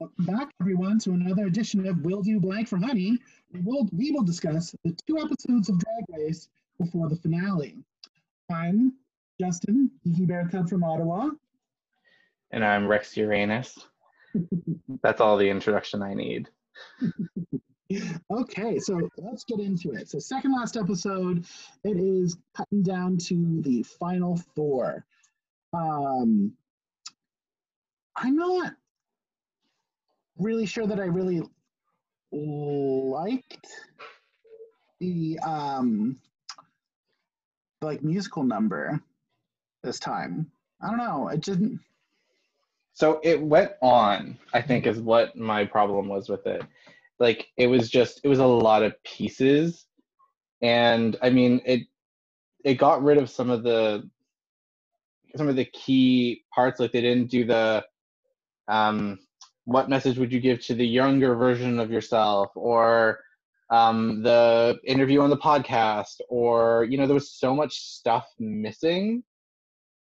Welcome back, everyone, to another edition of Will Do Blank for Honey. We will, we will discuss the two episodes of Drag Race before the finale. I'm Justin, Geeky Bear Cub from Ottawa. And I'm Rex Uranus. That's all the introduction I need. okay, so let's get into it. So, second last episode, it is cutting down to the final four. Um, I'm not really sure that I really liked the um like musical number this time. I don't know. It didn't. So it went on. I think is what my problem was with it. Like it was just it was a lot of pieces, and I mean it. It got rid of some of the some of the key parts. Like they didn't do the um what message would you give to the younger version of yourself or um, the interview on the podcast or you know there was so much stuff missing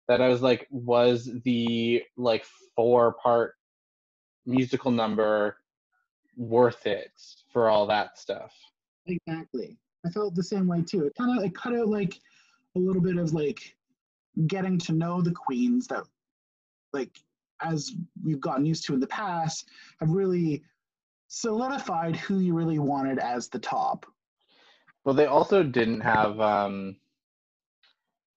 that i was like was the like four part musical number worth it for all that stuff? Exactly. I felt the same way too. It kind of it cut out like a little bit of like getting to know the queens that like as we've gotten used to in the past, have really solidified who you really wanted as the top. Well, they also didn't have um,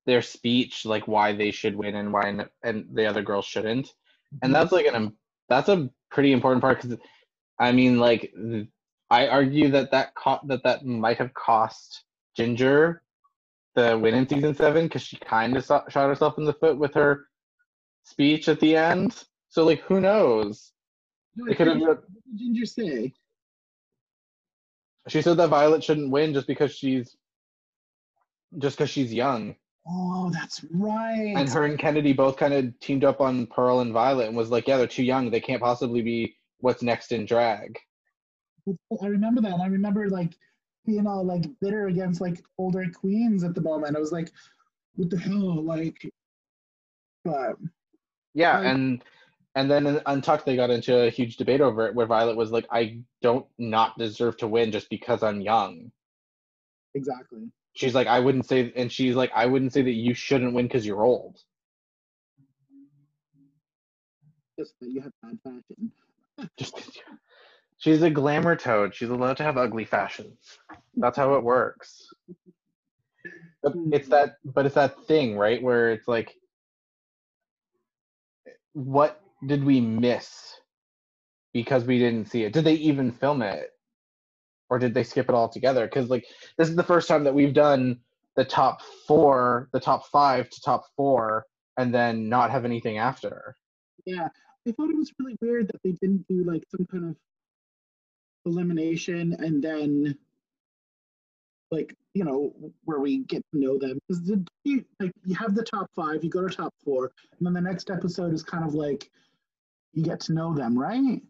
their speech, like why they should win and why and the other girls shouldn't, and that's like an that's a pretty important part because, I mean, like I argue that that co- that that might have cost Ginger the win in season seven because she kind of shot herself in the foot with her speech at the end. So like, who knows? What could have. What did Ginger say? She said that Violet shouldn't win just because she's just because she's young. Oh, that's right. And her and Kennedy both kind of teamed up on Pearl and Violet and was like, yeah, they're too young. They can't possibly be what's next in drag. I remember that. I remember like being all like bitter against like older queens at the moment. I was like, what the hell? Like, but yeah, mm-hmm. and and then in Untucked they got into a huge debate over it where Violet was like, I don't not deserve to win just because I'm young. Exactly. She's like, I wouldn't say, and she's like, I wouldn't say that you shouldn't win because you're old. Just that you have bad fashion. just she's a glamour toad. She's allowed to have ugly fashions. That's how it works. But hmm. it's that, but it's that thing, right, where it's like what did we miss because we didn't see it? Did they even film it? Or did they skip it all together? Because like this is the first time that we've done the top four, the top five to top four, and then not have anything after. Yeah. I thought it was really weird that they didn't do like some kind of elimination and then like you know where we get to know them. The, you, like you have the top five you go to top four and then the next episode is kind of like you get to know them right?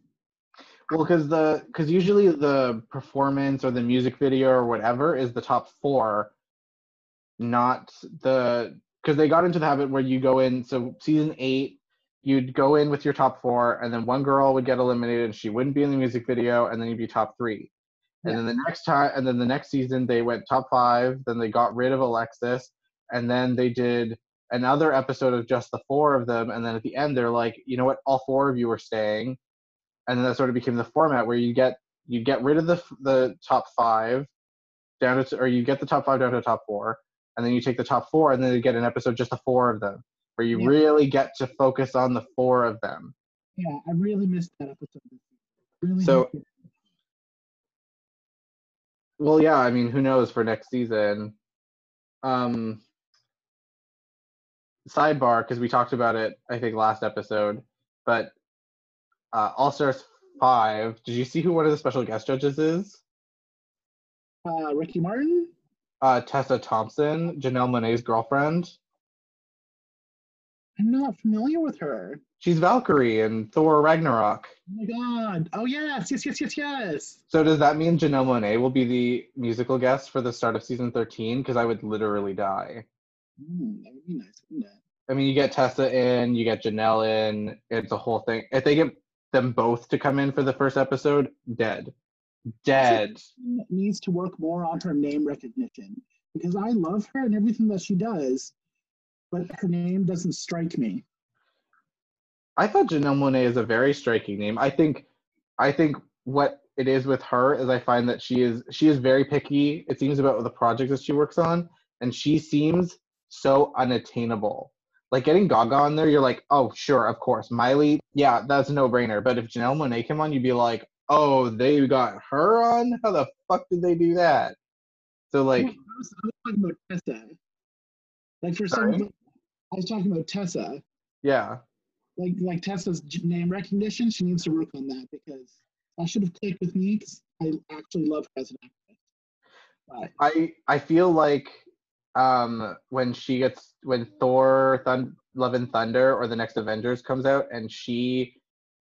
Well because the because usually the performance or the music video or whatever is the top four not the because they got into the habit where you go in so season eight you'd go in with your top four and then one girl would get eliminated and she wouldn't be in the music video and then you'd be top three and yeah. then the next time, and then the next season, they went top five. Then they got rid of Alexis, and then they did another episode of just the four of them. And then at the end, they're like, you know what? All four of you are staying. And then that sort of became the format where you get you get rid of the the top five down to, or you get the top five down to top four, and then you take the top four, and then you get an episode just the four of them, where you yeah. really get to focus on the four of them. Yeah, I really missed that episode. Really so well, yeah, I mean, who knows for next season? Um, sidebar, because we talked about it, I think, last episode, but uh, All Stars 5, did you see who one of the special guest judges is? Uh, Ricky Martin? Uh, Tessa Thompson, Janelle Monáe's girlfriend. I'm not familiar with her. She's Valkyrie in Thor Ragnarok. Oh my god. Oh yes, yes, yes, yes, yes. So does that mean Janelle Monáe will be the musical guest for the start of season 13? Because I would literally die. Mm, that would be nice, wouldn't it? I mean, you get Tessa in, you get Janelle in. It's a whole thing. If they get them both to come in for the first episode, dead. Dead. She needs to work more on her name recognition because I love her and everything that she does, but her name doesn't strike me. I thought Janelle Monáe is a very striking name. I think I think what it is with her is I find that she is she is very picky, it seems about the projects that she works on, and she seems so unattainable. Like getting Gaga on there, you're like, oh sure, of course. Miley, yeah, that's a no brainer. But if Janelle Monáe came on, you'd be like, oh, they got her on? How the fuck did they do that? So like I was, I was talking about Tessa. Like for Sorry? some, I was talking about Tessa. yeah. Like like Tessa's name recognition, she needs to work on that because I should have clicked with me because I actually love her as an actress. But I I feel like um when she gets when Thor Thun- Love and Thunder or the next Avengers comes out and she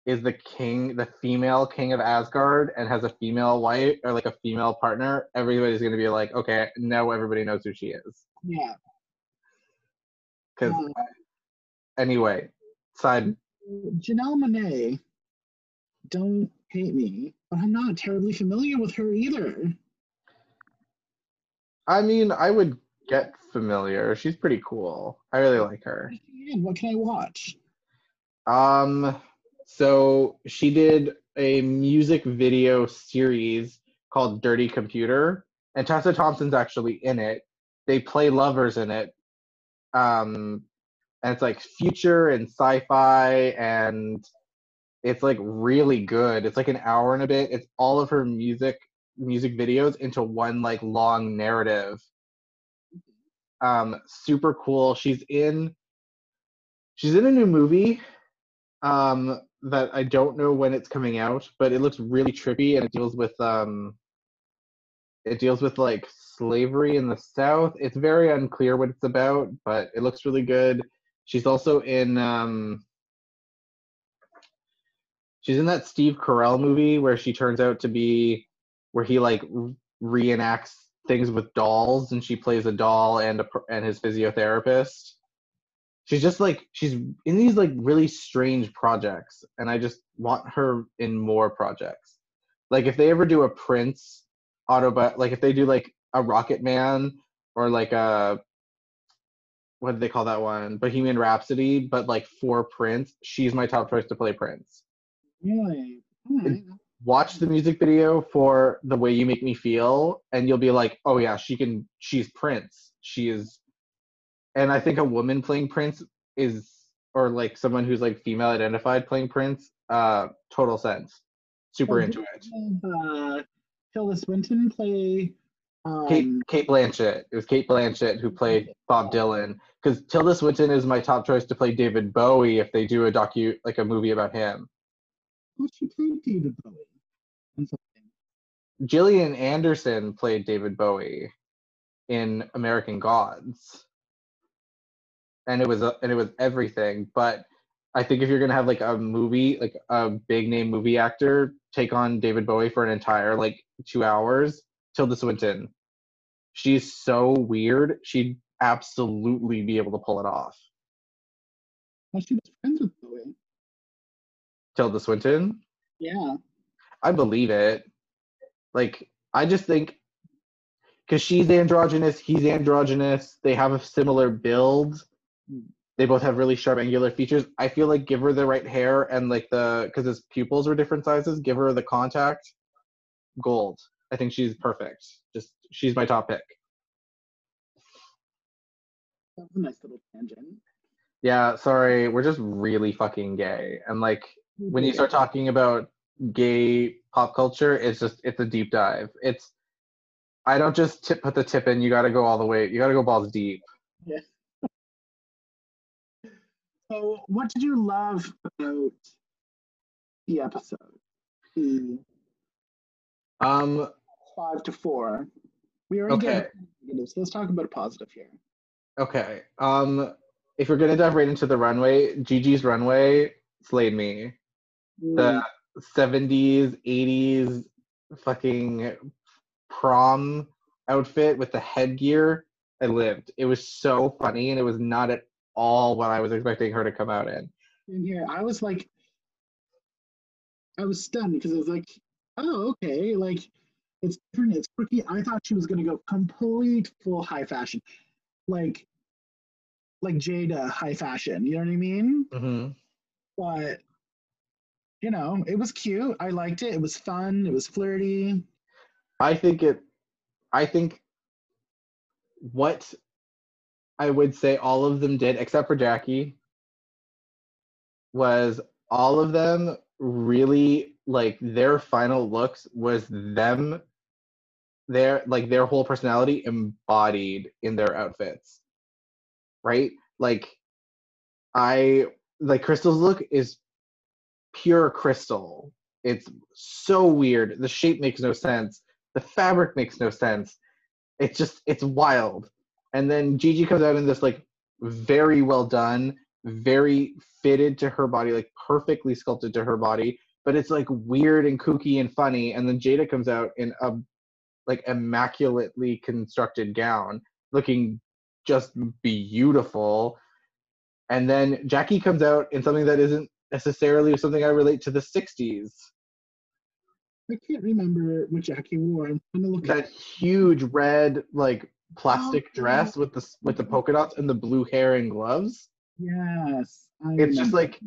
is the king the female king of Asgard and has a female wife or like a female partner everybody's going to be like okay now everybody knows who she is yeah, cuz uh, anyway side Janelle Monáe, don't hate me, but I'm not terribly familiar with her either. I mean I would get familiar she's pretty cool I really like her what can I watch? Um, so she did a music video series called Dirty Computer, and Tessa Thompson's actually in it. They play lovers in it. Um, and it's like future and sci-fi, and it's like really good. It's like an hour and a bit. It's all of her music music videos into one like long narrative. Um, super cool. She's in she's in a new movie um that I don't know when it's coming out, but it looks really trippy and it deals with um it deals with like slavery in the South. It's very unclear what it's about, but it looks really good. She's also in um she's in that Steve Carell movie where she turns out to be where he like reenacts things with dolls and she plays a doll and a and his physiotherapist she's just like she's in these like really strange projects and i just want her in more projects like if they ever do a prince autobi like if they do like a rocket man or like a what do they call that one bohemian rhapsody but like for prince she's my top choice to play prince Really? Alright. watch the music video for the way you make me feel and you'll be like oh yeah she can she's prince she is and i think a woman playing prince is or like someone who's like female identified playing prince uh total sense super Oh, into it Uh, Tilda Swinton play. Um, kate cate blanchett it was cate blanchett who played bob dylan because tilda swinton is my top choice to play david bowie if they do a docu like a movie about him Who she played David Bowie? and something. Gillian Anderson played David Bowie in American Gods, and it was a, and it was everything. But I think if you're gonna have like a movie, like a big name movie actor, take on David Bowie for an entire like two hours, Tilda Swinton, she's so weird. She'd absolutely be able to pull it off. Well, she was friends with Bowie. Tilda Swinton, Yeah. I believe it. Like, I just think because she's androgynous, he's androgynous, they have a similar build. Hmm. They both have really sharp angular features. I feel like give her the right hair and like the because his pupils were different sizes, give her the contact. Gold. I think she's perfect. Just she's my top pick. That was a nice little tangent. Yeah, sorry, we're just really fucking gay. And like when you start talking about gay pop culture, it's just it's a deep dive. It's I don't just tip put the tip in. You got to go all the way. You got to go balls deep. So, what did you love about the episode? The Um. five to four. We already Okay. did negatives. Let's talk about a positive here. Okay. Um. If we're gonna dive right into the runway, Gigi's runway slayed me. The '70s, '80s, fucking prom outfit with the headgear. I lived. It was so funny, and it was not at all what I was expecting her to come out in. in here, I was like, I was stunned because I was like, oh, okay, like it's different, it's quirky. I thought she was gonna go complete full high fashion, like like Jada high fashion. You know what I mean? hmm But you know, it was cute. I liked it. It was fun. It was flirty. I think it. I think what I would say all of them did, except for Jackie, was all of them really like their final looks was them their like their whole personality embodied in their outfits right? Like i like crystal's look is pure crystal. It's so weird. The shape makes no sense. The fabric makes no sense. It's just it's wild and then gigi comes out in this like very well done very fitted to her body like perfectly sculpted to her body but it's like weird and kooky and funny. And then jada comes out in a like immaculately constructed gown looking just beautiful. And then jackie comes out in something that isn't necessarily something i relate to the 60s I can't remember what Jackie wore. I'm trying to look at that huge red like plastic Oh, dress with the with the polka dots and the blue hair and gloves Yes. I it's just like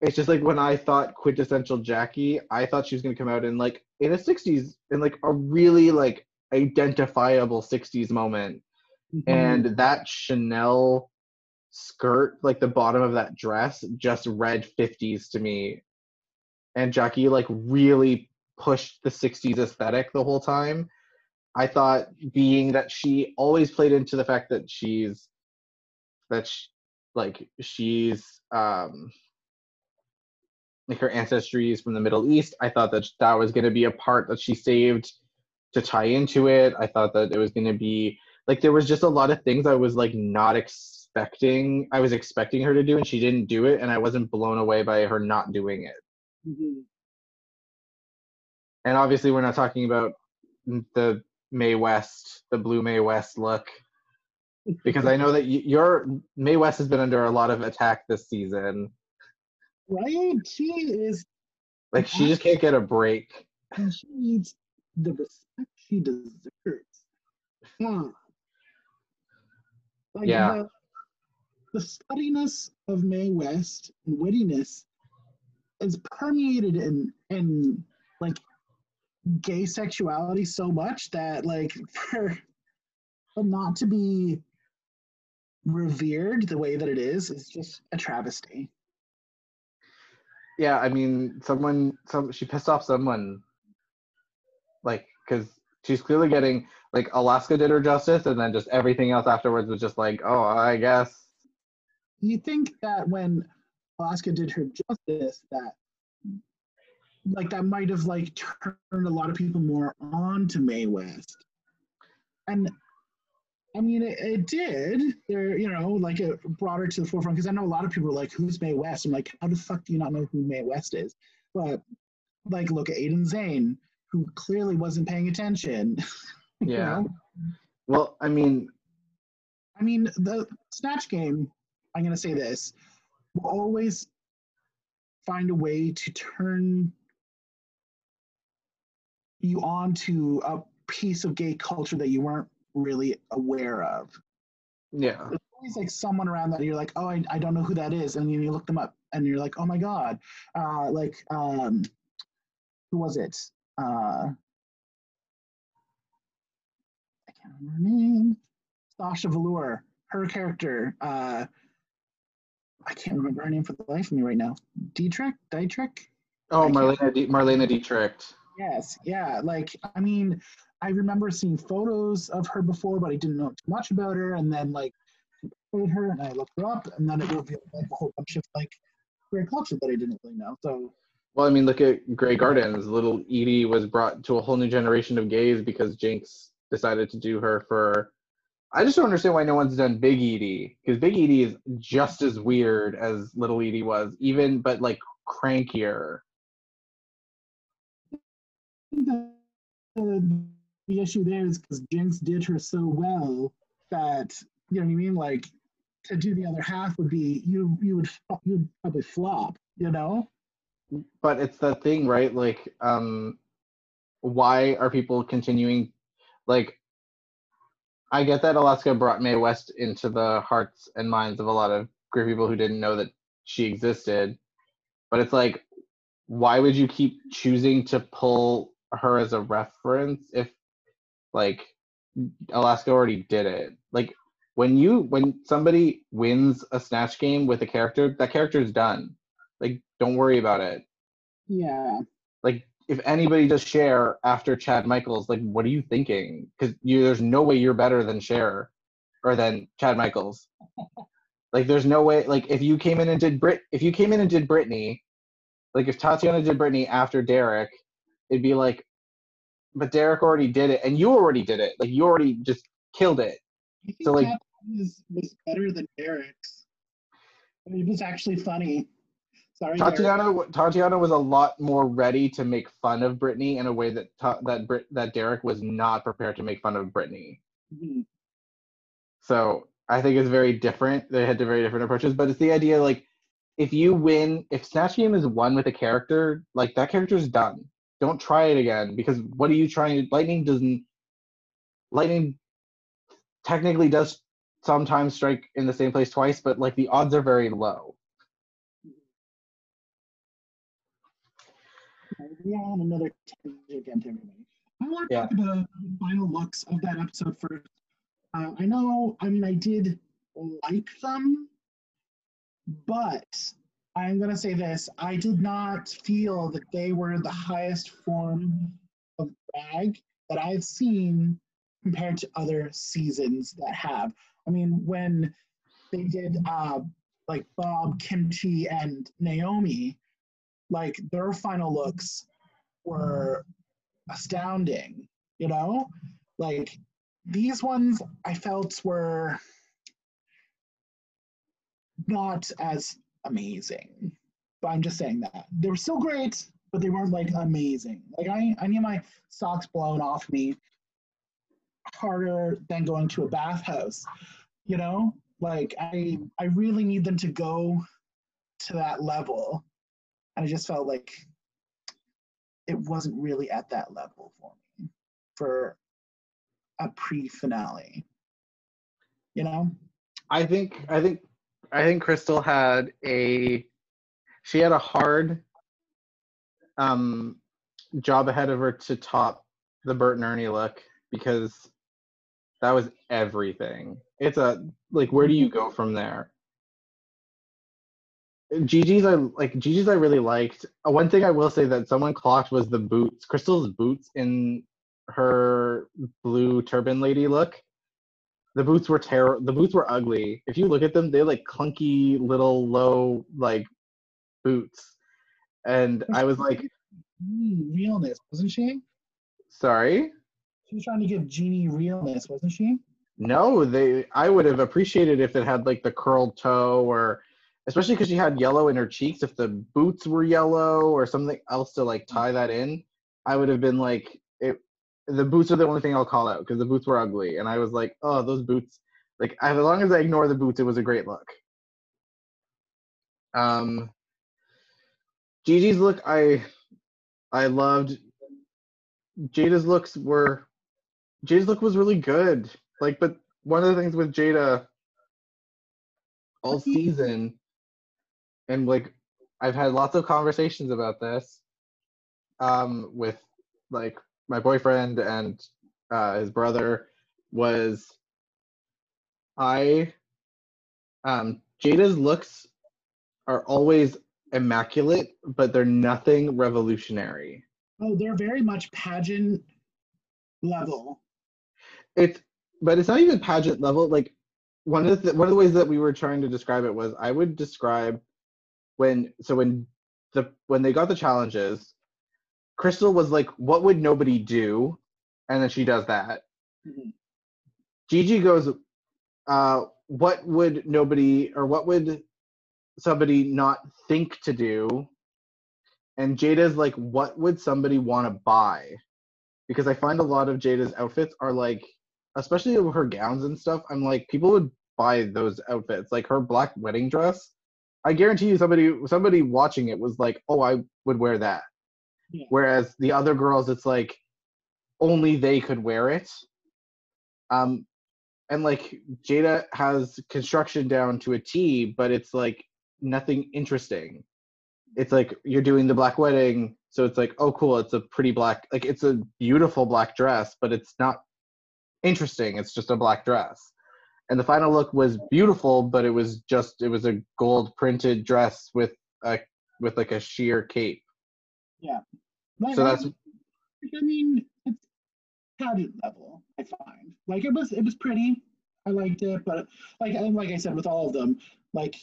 it's just like when I thought quintessential Jackie, I thought she was gonna come out in like in a '60s in like a really like identifiable '60s moment, Mhm. and that Chanel skirt, like the bottom of that dress, just read '50s to me, and Jackie like really pushed the '60s aesthetic the whole time. I thought, being that she always played into the fact that she's that sh like she's um like her ancestry is from the Middle East. I thought that that was going to be a part that she saved to tie into it. I thought that it was going to be like there was just a lot of things I was like not expecting. I was expecting her to do, and she didn't do it, and I wasn't blown away by her not doing it. Mhm. And obviously, we're not talking about the Mae West, the blue Mae West look, because I know that your Mae West has been under a lot of attack this season. right? She is, Like she just can't get a break. and she needs the respect she deserves. Yeah. Like Yeah. The, the sluttiness of Mae West and wittiness is permeated in in like gay sexuality so much that like for not to be revered the way that it is is just a travesty. yeah i mean someone some she pissed off someone like because she's clearly getting like alaska did her justice and then just everything else afterwards was just like oh i guess you think that when Alaska did her justice, that like that might have like turned a lot of people more on to Mae West, and I mean it, it did. There, you know, like it brought her to the forefront because I know a lot of people are like, "Who's Mae West?" I'm like, "How the fuck do you not know who Mae West is?" But like, look at Aiden Zhane, who clearly wasn't paying attention. yeah know? well i mean I mean, the Snatch game, I'm going to say this, will always find a way to turn you on to a piece of gay culture that you weren't really aware of. yeah There's always like someone around that you're like, oh, I, I don't know who that is. And then you look them up and you're like, oh my God. Uh, like, um, who was it? Uh, I can't remember her name. Sasha Velour, her character. Uh, I can't remember her name for the life of me right now. Dietrich? Dietrich? oh marlene D- marlene dietrich Yes, yeah. Like, I mean, I remember seeing photos of her before, but I didn't know too much about her. And then, like, I her and I looked her up, and then it revealed like a whole bunch of like queer culture that I didn't really know. So, well i mean look at grey gardens little edie was brought to a whole new generation of gays because jinkx decided to do her for i just don't understand why no one's done big edie because big edie is just as weird as little edie was even but like crankier the, the issue there is because Jinkx did her so well that you know what I mean. Like, to do the other half would be you you would you'd probably flop. You know. but it's that thing, right? Like, um, why are people continuing? Like, I get that Alaska brought Mae West into the hearts and minds of a lot of queer people who didn't know that she existed, but it's like, why would you keep choosing to pull her as a reference if, like, Alaska already did it? Like, when you when somebody wins a snatch game with a character, that character is done. Like, don't worry about it. Yeah. Like, if anybody does Cher after Chad Michaels, like, what are you thinking? Because you, there's no way you're better than Cher or than Chad Michaels. like, there's no way. Like, if you came in and did Brit, if you came in and did Britney, like if Tatiana did Britney after Derrick, it'd be like, but Derrick already did it, and you already did it. Like, you already just killed it. So, like- Tatiana's was better than Derrick's. I mean, it was actually funny. Sorry, Derrick. Tatiana Tatiana was a lot more ready to make fun of Britney in a way that that Brit- that Derrick was not prepared to make fun of Britney. Mhm. So I think it's very different. They had to very different approaches, but it's the idea like if you win, if Snatch Game is won with a character, like that character's done. Don't try it again because what are you trying? Lightning doesn't. Lightning technically does sometimes strike in the same place twice, but like the odds are very low. We're on another tangent, everybody. I want to Yeah. talk about the final looks of that episode first. Uh, I know, I mean, I did like them, but I'm going to say this I did not feel that they were the highest form of drag that I've seen compared to other seasons that have. I mean, when they did uh, like Bob, Kim Chi, and Naomi, like their final looks were astounding, you know? Like these ones I felt were not as amazing. But I'm just saying that. They were still great, but they weren't like amazing. Like I, I need my socks blown off me harder than going to a bathhouse. You know? Like I I really need them to go to that level. And I just felt like it wasn't really at that level for me for a pre-finale. You know? I think I think I think Crystal had a she had a hard um job ahead of her to top the Bert and Ernie look because that was everything. It's a like where do you go from there? Gigi's I like Gigi's I really liked. Uh, one thing I will say that someone clocked was the boots. Crystal's boots in her blue turban lady look. The boots were terrible. The boots were ugly. If you look at them, they're like clunky little low like boots. And I was like, realness, wasn't she? sorry. She was trying to give Jeannie realness, wasn't she? No, they. I would have appreciated if it had like the curled toe, or especially because she had yellow in her cheeks. If the boots were yellow or something else to like tie that in, I would have been like, it. The boots are the only thing I'll call out because the boots were ugly, and I was like, oh, those boots. Like as long as I ignore the boots, it was a great look. Um, Gigi's look, I, I loved. Jada's looks were, Jada's look was really good. Like, but one of the things with Jada all season, and like I've had lots of conversations about this, um, with like my boyfriend and uh, his brother, was I, um, Jada's looks are always immaculate, but they're nothing revolutionary. Oh, they're very much pageant level. it's but it's not even pageant level like one of the one of the ways that we were trying to describe it was i would describe when so when the when they got the challenges crystal was like what would nobody do? And then she does that. Mhm. gigi goes uh what would nobody or what would somebody not think to do? And jada's like what would somebody want to buy? Because i find a lot of jada's outfits are like especially her gowns and stuff i'm like people would buy those outfits like her black wedding dress. I guarantee you somebody somebody watching it was like, "Oh, I would wear that." Yeah. Whereas the other girls, it's like only they could wear it. Um, and like Jada has construction down to a T, but it's like nothing interesting. It's like you're doing the black wedding, so it's like, oh, cool, it's a pretty black, like it's a beautiful black dress, but it's not interesting. It's just a black dress. And the final look was beautiful, but it was just it was a gold printed dress with a with like a sheer cape. Yeah. Like, So that's I mean, it's padded level. I find like it was it was pretty. I liked it, but like and like I said with all of them, like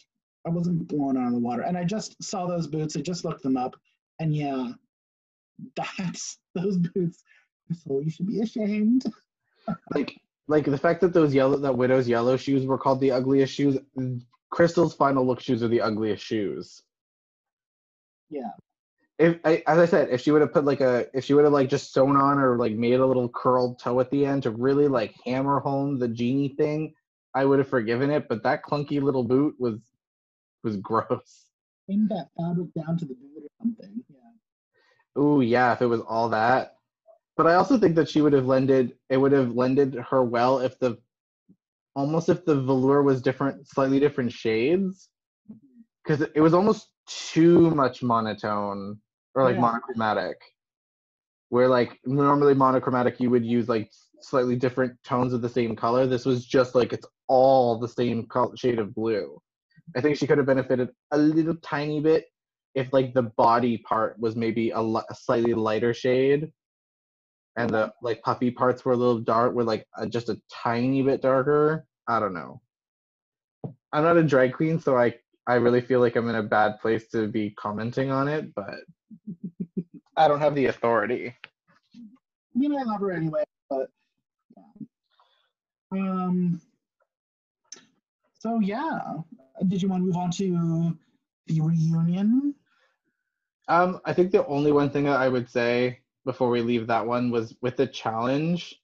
I wasn't blown out of the water. And I just saw those boots. I just looked them up, and yeah, that's those boots. So you should be ashamed. like like the fact that those yellow that widow's yellow shoes were called the ugliest shoes. Crystal's final look shoes are the ugliest shoes. Yeah. If I, as I said, if she would have put like a, if she would have like just sewn on or like made a little curled toe at the end to really like hammer home the genie thing, I would have forgiven it. But that clunky little boot was was gross. Pin that fabric down to the boot or something. Yeah. Ooh yeah, if it was all that. But I also think that she would have lended it would have lended her well if the almost if the velour was different, slightly different shades, mm-hmm. because it was almost too much monotone or like Yeah. monochromatic. Where like normally monochromatic, you would use like slightly different tones of the same color. This was just like it's all the same col- shade of blue. I think she could have benefited a little tiny bit if like the body part was maybe a, li- a slightly lighter shade and the like puffy parts were a little dark were like uh, just a tiny bit darker i don't know i'm not a drag queen so i i really feel like i'm in a bad place to be commenting on it but i don't have the authority I mean, I love her anyway, but yeah. um. So yeah, did you want to move on to the reunion? um i think the only one thing that i would say before we leave that one was with the challenge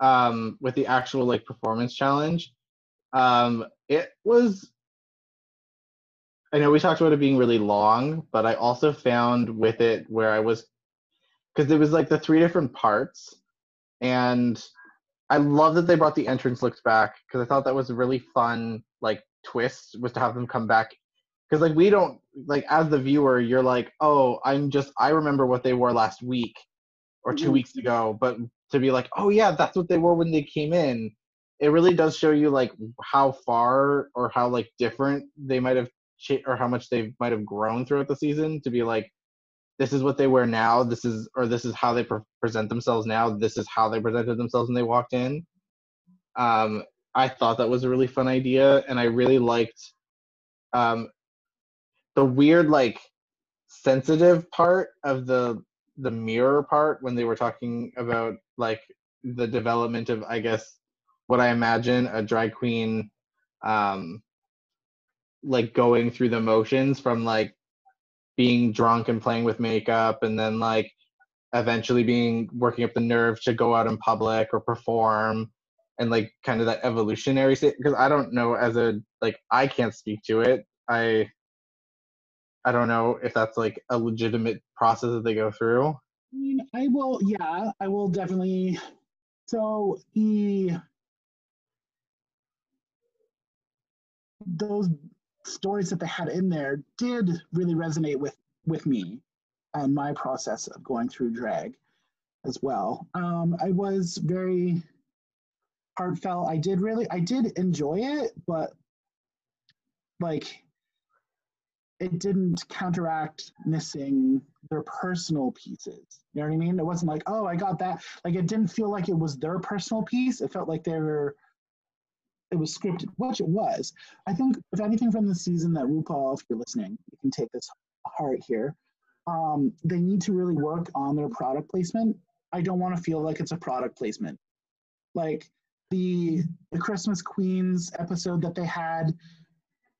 um with the actual like performance challenge um it was I know we talked about it being really long, but I also found with it where I was because it was like the three different parts, and I love that they brought the entrance looks back because I thought that was a really fun like twist was to have them come back because like we don't like as the viewer you're like oh I'm just I remember what they wore last week or 2 Mhm. weeks ago, but to be like oh yeah that's what they wore when they came in, it really does show you like how far or how like different they might have cha- or how much they might have grown throughout the season to be like this is what they wear now this is or this is how they pre- present themselves now this is how they presented themselves when they walked in. Um i thought that was a really fun idea and i really liked um the weird like sensitive part of the the mirror part when they were talking about like the development of i guess what i imagine a drag queen um like going through the motions from like being drunk and playing with makeup and then like eventually being working up the nerve to go out in public or perform and like kind of that evolutionary state because i don't know as a like i can't speak to it i i don't know if that's like a legitimate process that they go through I mean, I will. Yeah, I will definitely. So the those stories that they had in there did really resonate with with me and my process of going through drag as well. Um, I was very heartfelt. I did really, I did enjoy it, but like it didn't counteract missing their personal pieces. You know what I mean? It wasn't like, oh, I got that. Like it didn't feel like it was their personal piece. It felt like they were it was scripted, which it was. I think if anything from the season that RuPaul, if you're listening, you can take this heart here. Um, they need to really work on their product placement. I don't want to feel like it's a product placement. Like the the Christmas Queens episode that they had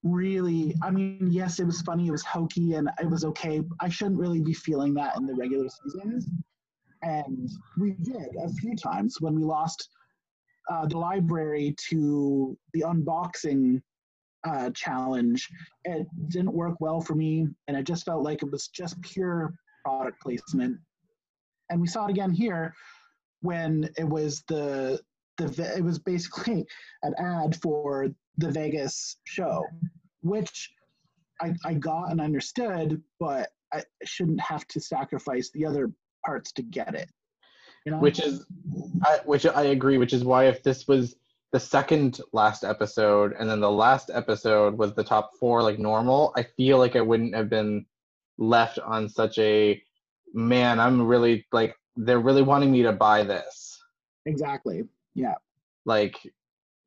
really I mean, yes, it was funny, it was hokey and it was okay. I shouldn't really be feeling that in the regular seasons. And we did a few times when we lost uh, the library to the unboxing uh, challenge. It didn't work well for me, and it just felt like it was just pure product placement. And we saw it again here when it was the the it was basically an ad for the Vegas show, which I, I got and understood, but I shouldn't have to sacrifice the other parts to get it. You know? Which is, I, which I agree. Which is why if this was the second last episode and then the last episode was the top four like normal, I feel like I wouldn't have been left on such a man. I'm really like they're really wanting me to buy this. Exactly. Yeah. Like,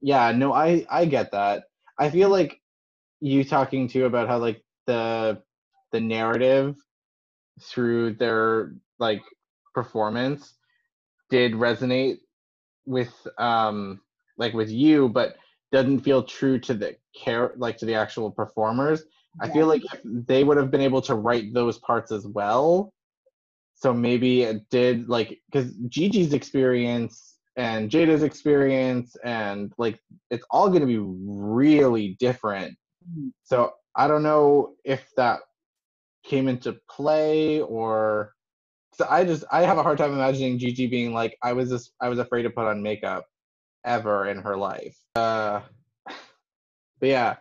yeah. No, I I get that. I feel like you talking too about how like the the narrative through their like performance did resonate with um like with you but doesn't feel true to the care like to the actual performers yeah. i feel like they would have been able to write those parts as well so maybe it did like because gigi's experience and jada's experience and like it's all going to be really different mm-hmm. so i don't know if that came into play or so I just I have a hard time imagining Gigi being like I was just I was afraid to put on makeup ever in her life. Uh, but yeah,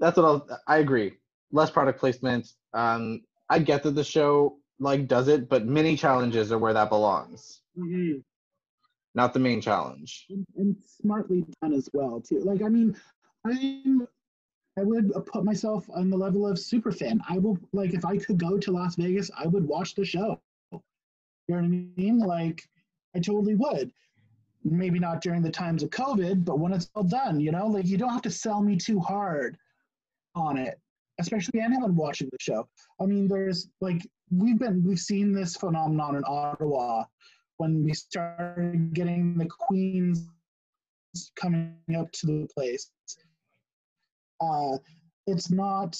that's what I'll, I agree. Less product placement. Um, I get that the show like does it, but mini challenges are where that belongs. Mm-hmm. Not the main challenge. And, and smartly done as well too. Like I mean, I'm I would put myself on the level of super fan. I will like if I could go to Las Vegas, I would watch the show. You know what I mean? Like I totally would. Maybe not during the times of COVID, but when it's all done, you know, like you don't have to sell me too hard on it. Especially anyone watching the show. I mean, there's like we've been we've seen this phenomenon in Ottawa when we started getting the queens coming up to the place uh, it's not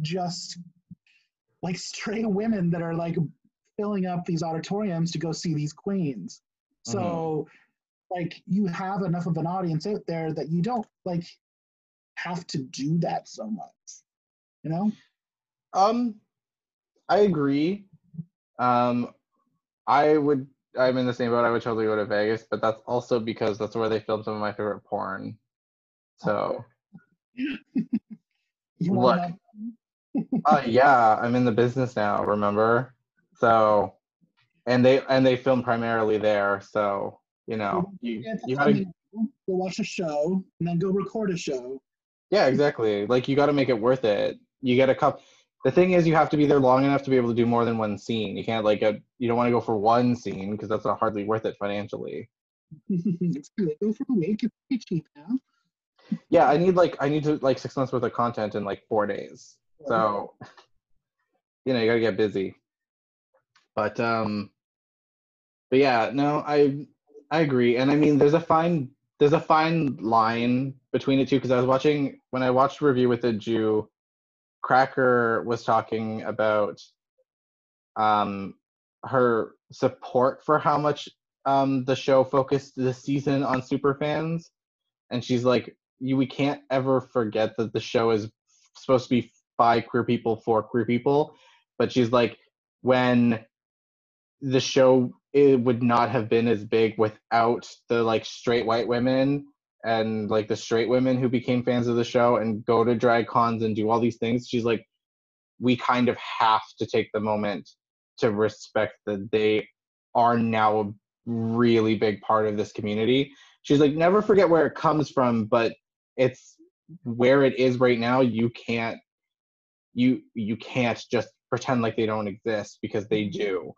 just like stray women that are like filling up these auditoriums to go see these queens. So, mm-hmm. like, you have enough of an audience out there that you don't like have to do that so much. You know? Um, I agree. Um, I would. I'm in the same boat. I would totally go to Vegas, but that's also because that's where they filmed some of my favorite porn. So. Look, uh, yeah, I'm in the business now. Remember, so and they and they film primarily there. So you know, you you gotta go watch a show and then go record a show. Yeah, exactly. Like you got to make it worth it. You get a cup. The thing is, you have to be there long enough to be able to do more than one scene. You can't like a, you don't want to go for one scene because that's not hardly worth it financially. Go for a week. It's pretty cheap now yeah i need like i need to like six months worth of content in like four days so you know you gotta get busy but um but yeah no i i agree and i mean there's a fine there's a fine line between the two because i was watching when i watched review with a jew cracker was talking about um her support for how much um the show focused this season on super fans and she's like you we can't ever forget that the show is supposed to be by queer people for queer people but she's like when the show it would not have been as big without the like straight white women and like the straight women who became fans of the show and go to drag cons and do all these things. She's like we kind of have to take the moment to respect that they are now a really big part of this community. She's like never forget where it comes from but it's where it is right now. You can't you you can't just pretend like they don't exist because they mm-hmm. do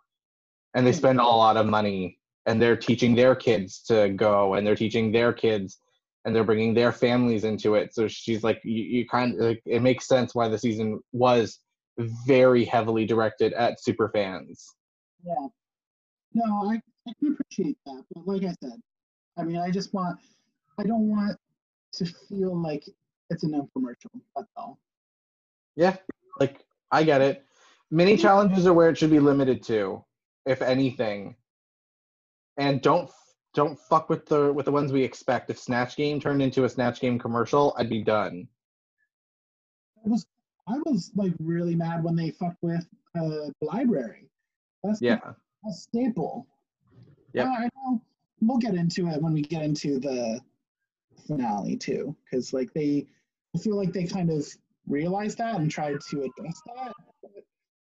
and they hmm. spend a lot of money and they're teaching their kids to go and they're teaching their kids and they're bringing their families into it so she's like you, you kind of like, it makes sense why the season was very heavily directed at super fans yeah no i, I can appreciate that but like i said i mean i just want i don't want to feel like it's an infomercial. That's all. Yeah, like I get it. Mini challenges are where it should be limited to, if anything. And don't don't fuck with the with the ones we expect. If Snatch Game turned into a Snatch Game commercial, I'd be done. I was I was like really mad when they fucked with uh, the library. That's Yeah. a staple. Yeah, I know. We'll get into it when we get into the finale too, because like they, I feel like they kind of realized that and tried to address that.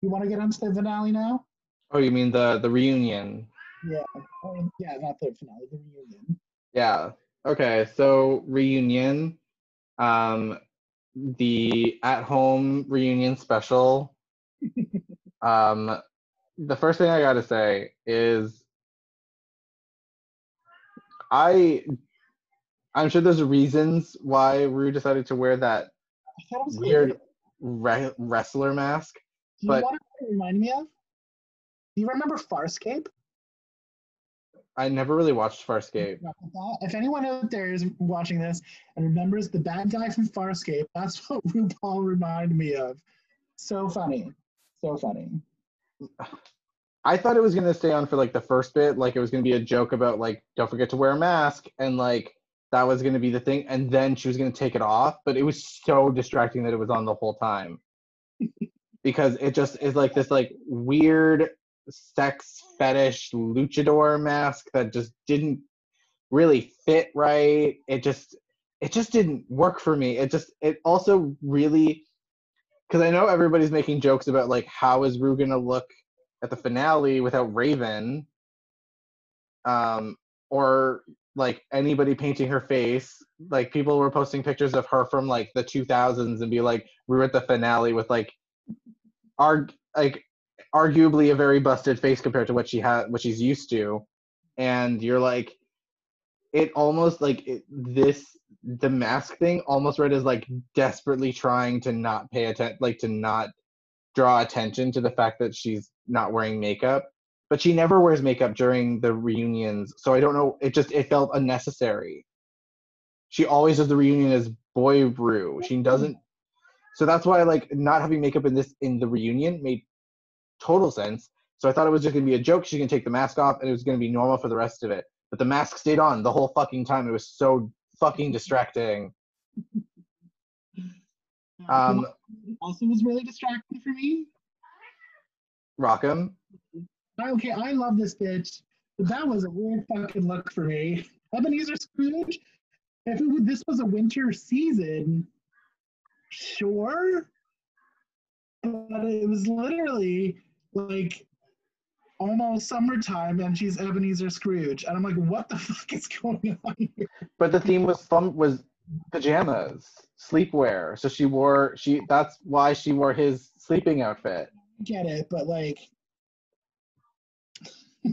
You want to get into the finale now? Oh, you mean the the reunion? Yeah. Or, yeah, not the finale, the reunion. Yeah. Okay. So reunion, um, the at home reunion special. um, the first thing I gotta say is, I, I'm sure there's reasons why Rue decided to wear that I thought it was weird re- wrestler mask. Do you but- want to remind me of? Do you remember Farscape? I never really watched Farscape. If anyone out there is watching this and remembers the bad guy from Farscape, that's what RuPaul reminded me of. So funny. So funny. I thought it was gonna stay on for like the first bit, like it was gonna be a joke about like don't forget to wear a mask, and like that was gonna be the thing, and then she was gonna take it off. But it was so distracting that it was on the whole time because it just is like this like weird sex fetish luchador mask that just didn't really fit right. It just it just didn't work for me. It just it also really because I know everybody's making jokes about like how is Rue gonna look at the finale without Raven, um, or like anybody painting her face. Like people were posting pictures of her from like the 2000s and be like Rue at the finale with like, our like arguably a very busted face compared to what she had, what she's used to, and you're like, it almost like it, this the mask thing almost read as like desperately trying to not pay attention, like to not draw attention to the fact that she's not wearing makeup. But she never wears makeup during the reunions, so I don't know. It just it felt unnecessary. She always does the reunion as boy Rue. She doesn't. So that's why like not having makeup in this in the reunion made total sense. So I thought it was just gonna be a joke. She's gonna take the mask off, and it was gonna be normal for the rest of it. But the mask stayed on the whole fucking time. It was so fucking distracting. Um, also was really distracting for me. Rock M. Okay, I love this bitch, but that was a weird fucking look for me. Ebenezer Scrooge. If it, this was a winter season, sure, but it was literally like almost summertime, and she's Ebenezer Scrooge, and I'm like, what the fuck is going on here? But the theme was fun was pajamas, sleepwear. So she wore she that's why she wore his sleeping outfit. I Get it, but like.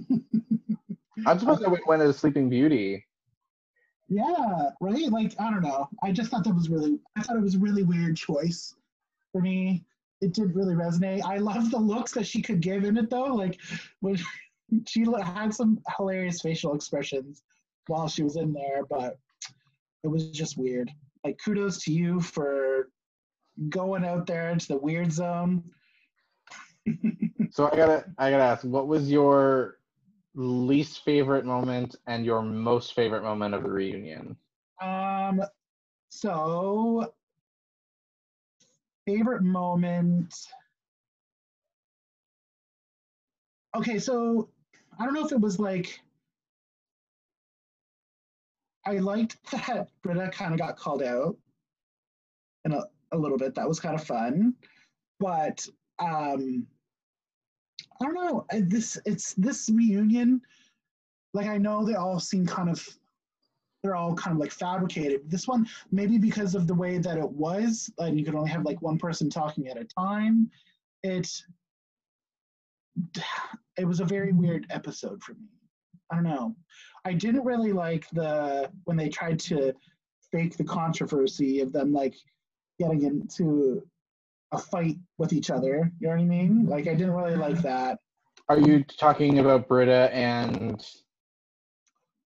I'm supposed to went as Sleeping Beauty. Yeah, right? Like, I don't know. I just thought that was really, I thought it was a really weird choice for me. It did really resonate. I love the looks that she could give in it, though. Like, when she had some hilarious facial expressions while she was in there, but it was just weird. Like, kudos to you for going out there into the weird zone. So I gotta I gotta ask, what was your least favorite moment and your most favorite moment of the reunion? Um, so favorite moment. Okay, so I don't know if it was like I liked that Brita kind of got called out in a, a little bit. That was kind of fun. But um I don't know. This it's this reunion. Like I know they all seem kind of they're all kind of like fabricated. This one, maybe because of the way that it was, and you could only have like one person talking at a time, it it was a very weird episode for me. I don't know. I didn't really like the when they tried to fake the controversy of them like getting into a fight with each other. You know what I mean? Like I didn't really like mm-hmm. that. Are you talking about Brita and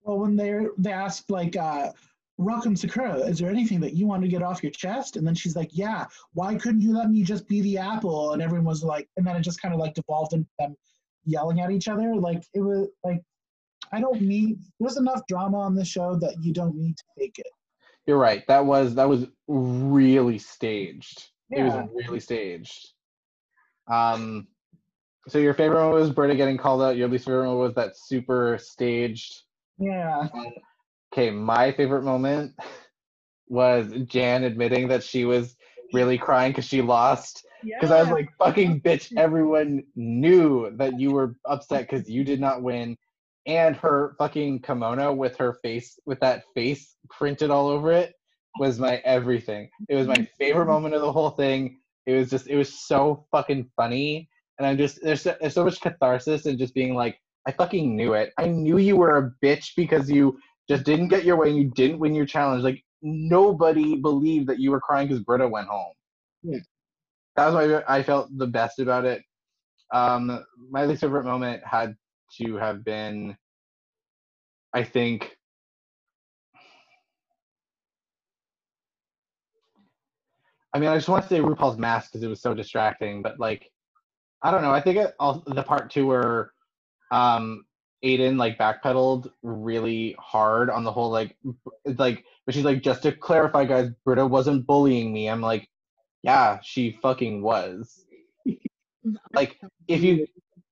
Well, when they they asked like, uh, "Welcome Sakura, is there anything that you want to get off your chest?" And then she's like, "Yeah, why couldn't you let me just be the apple?" And everyone was like, and then it just kind of like devolved into them yelling at each other. Like it was like, I don't need. There's enough drama on the show that you don't need to fake it. you're right, that was that was really staged. It was really staged. Um, so your favorite one was Brita getting called out. Your least favorite one was that super staged. Yeah. Okay, my favorite moment was Jan admitting that she was really crying because she lost. Because I was like, fucking bitch, everyone knew that you were upset because you did not win. And her fucking kimono with her face, with that face printed all over it, was my everything. It was my favorite moment of the whole thing. It was just, it was so fucking funny. And I'm just, there's so, there's so much catharsis in just being like, I fucking knew it. I knew you were a bitch because you just didn't get your way and you didn't win your challenge. Like, nobody believed that you were crying because Brita went home. Yeah. That was why I felt the best about it. Um, my least favorite moment had to have been, I think, I mean, I just want to say RuPaul's mask because it was so distracting, but like, I don't know. I think it, all, the part two where um, Aiden like backpedaled really hard on the whole like, like, but she's like, just to clarify, guys, Brita wasn't bullying me. I'm like, yeah, she fucking was. Like, if you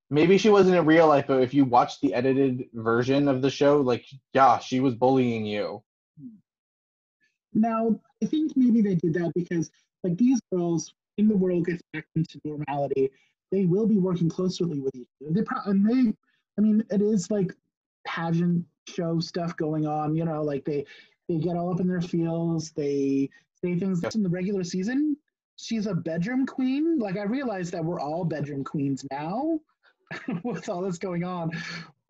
maybe she wasn't in real life, but if you watch the edited version of the show, like, yeah, she was bullying you. Now, I think maybe they did that because, like, these girls, when the world gets back into normality, they will be working closely with each other. They pro- and they, I mean, it is like pageant show stuff going on. You know, like they they get all up in their feels. They say things in the regular season. She's a bedroom queen. Like I realize that we're all bedroom queens now with all this going on.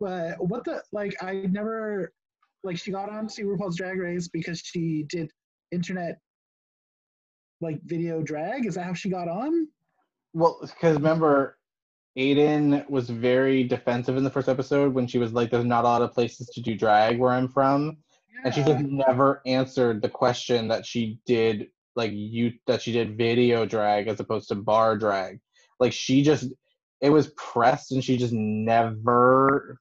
But what the like I never like she got on to RuPaul's Drag Race because she did internet like video drag. Is that how she got on? Well, because remember, Aiden was very defensive in the first episode when she was like, "There's not a lot of places to do drag where I'm from," and she just never answered the question that she did, like you that she did video drag as opposed to bar drag. Like she just, it was pressed, and she just never,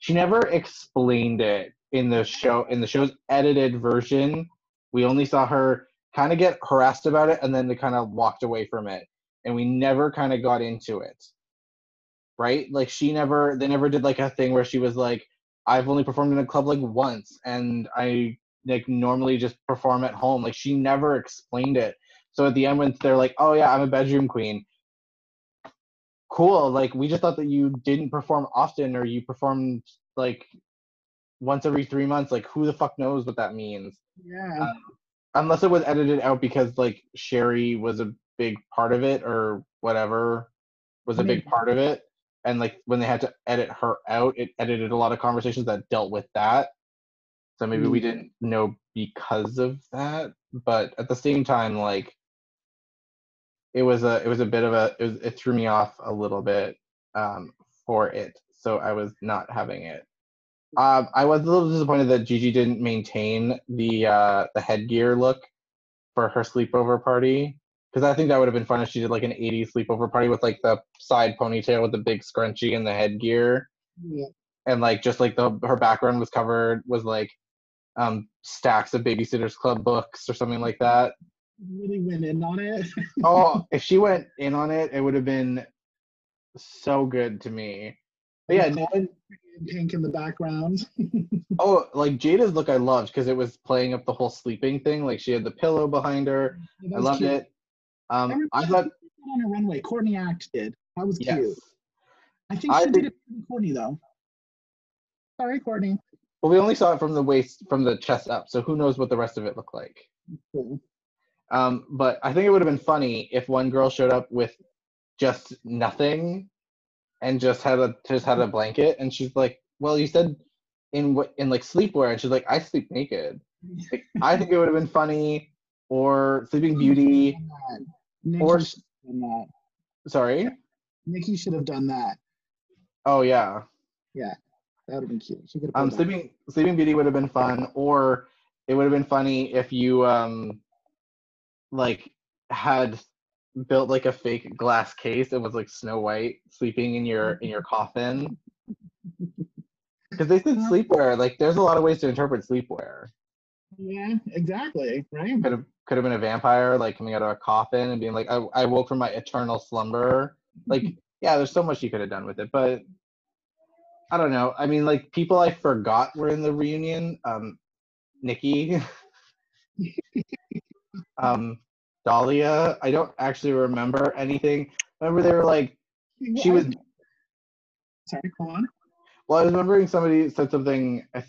she never explained it in the show in the show's edited version. We only saw her kind of get harassed about it, and then they kind of walked away from it and we never kind of got into it right? Like she never they never did like a thing where she was like i've only performed in a club like once and i like normally just perform at home. Like she never explained it. So at the end when they're like oh yeah i'm a bedroom queen. Cool like we just thought that you didn't perform often or you performed like once every three months like who the fuck knows what that means? Yeah. Um, unless it was edited out because like Sherry was a big part of it or whatever was a big part of it and like when they had to edit her out it edited a lot of conversations that dealt with that. So maybe we Mm. didn't know because of that but at the same time like it was a it was a bit of a it, was, it threw me off a little bit um for it so i was not having it. Um, I was a little disappointed that Gigi didn't maintain the uh, the headgear look for her sleepover party because I think that would have been fun if she did like an '80s sleepover party with like the side ponytail with the big scrunchie and the headgear, yeah. and like just like the her background was covered was like um, stacks of Babysitters Club books or something like that. Really went in on it. oh, if she went in on it, it would have been so good to me. But yeah, no Pink in the background. Oh, like Jaida's look I loved because it was playing up the whole sleeping thing. Like she had the pillow behind her. That I loved cute. it. Um, I she thought on a runway. Courtney Act did. That was yes. cute. I think I she think- did it for Courtney though. Sorry, Courtney. Well, we only saw it from the waist, from the chest up, so who knows what the rest of it looked like. Cool. Um, but I think it would have been funny if one girl showed up with just nothing and just had a just had a blanket, and she's like, "Well, you said in what in like sleepwear," and she's like, "I sleep naked." Like, I think it would have been funny, or Sleeping Beauty, Nicky or that. sorry. Nicky should have done that. Oh yeah. Yeah. That would have been cute. She could have Um, pulled that. Sleeping Sleeping Beauty would have been fun, or it would have been funny if you um, like had built like a fake glass case. It was like Snow White sleeping in your in your coffin. Because they said sleepwear. Like, there's a lot of ways to interpret sleepwear. Yeah, exactly. Right. Could have could have been a vampire, like coming out of a coffin and being like, I, I woke from my eternal slumber. Like, yeah, there's so much you could have done with it, but I don't know. I mean, like people I forgot were in the reunion. Um, Nicky, um, Dahlia. I don't actually remember anything. Remember they were like, she was. Sorry, go on. Well, I was remembering somebody said something. I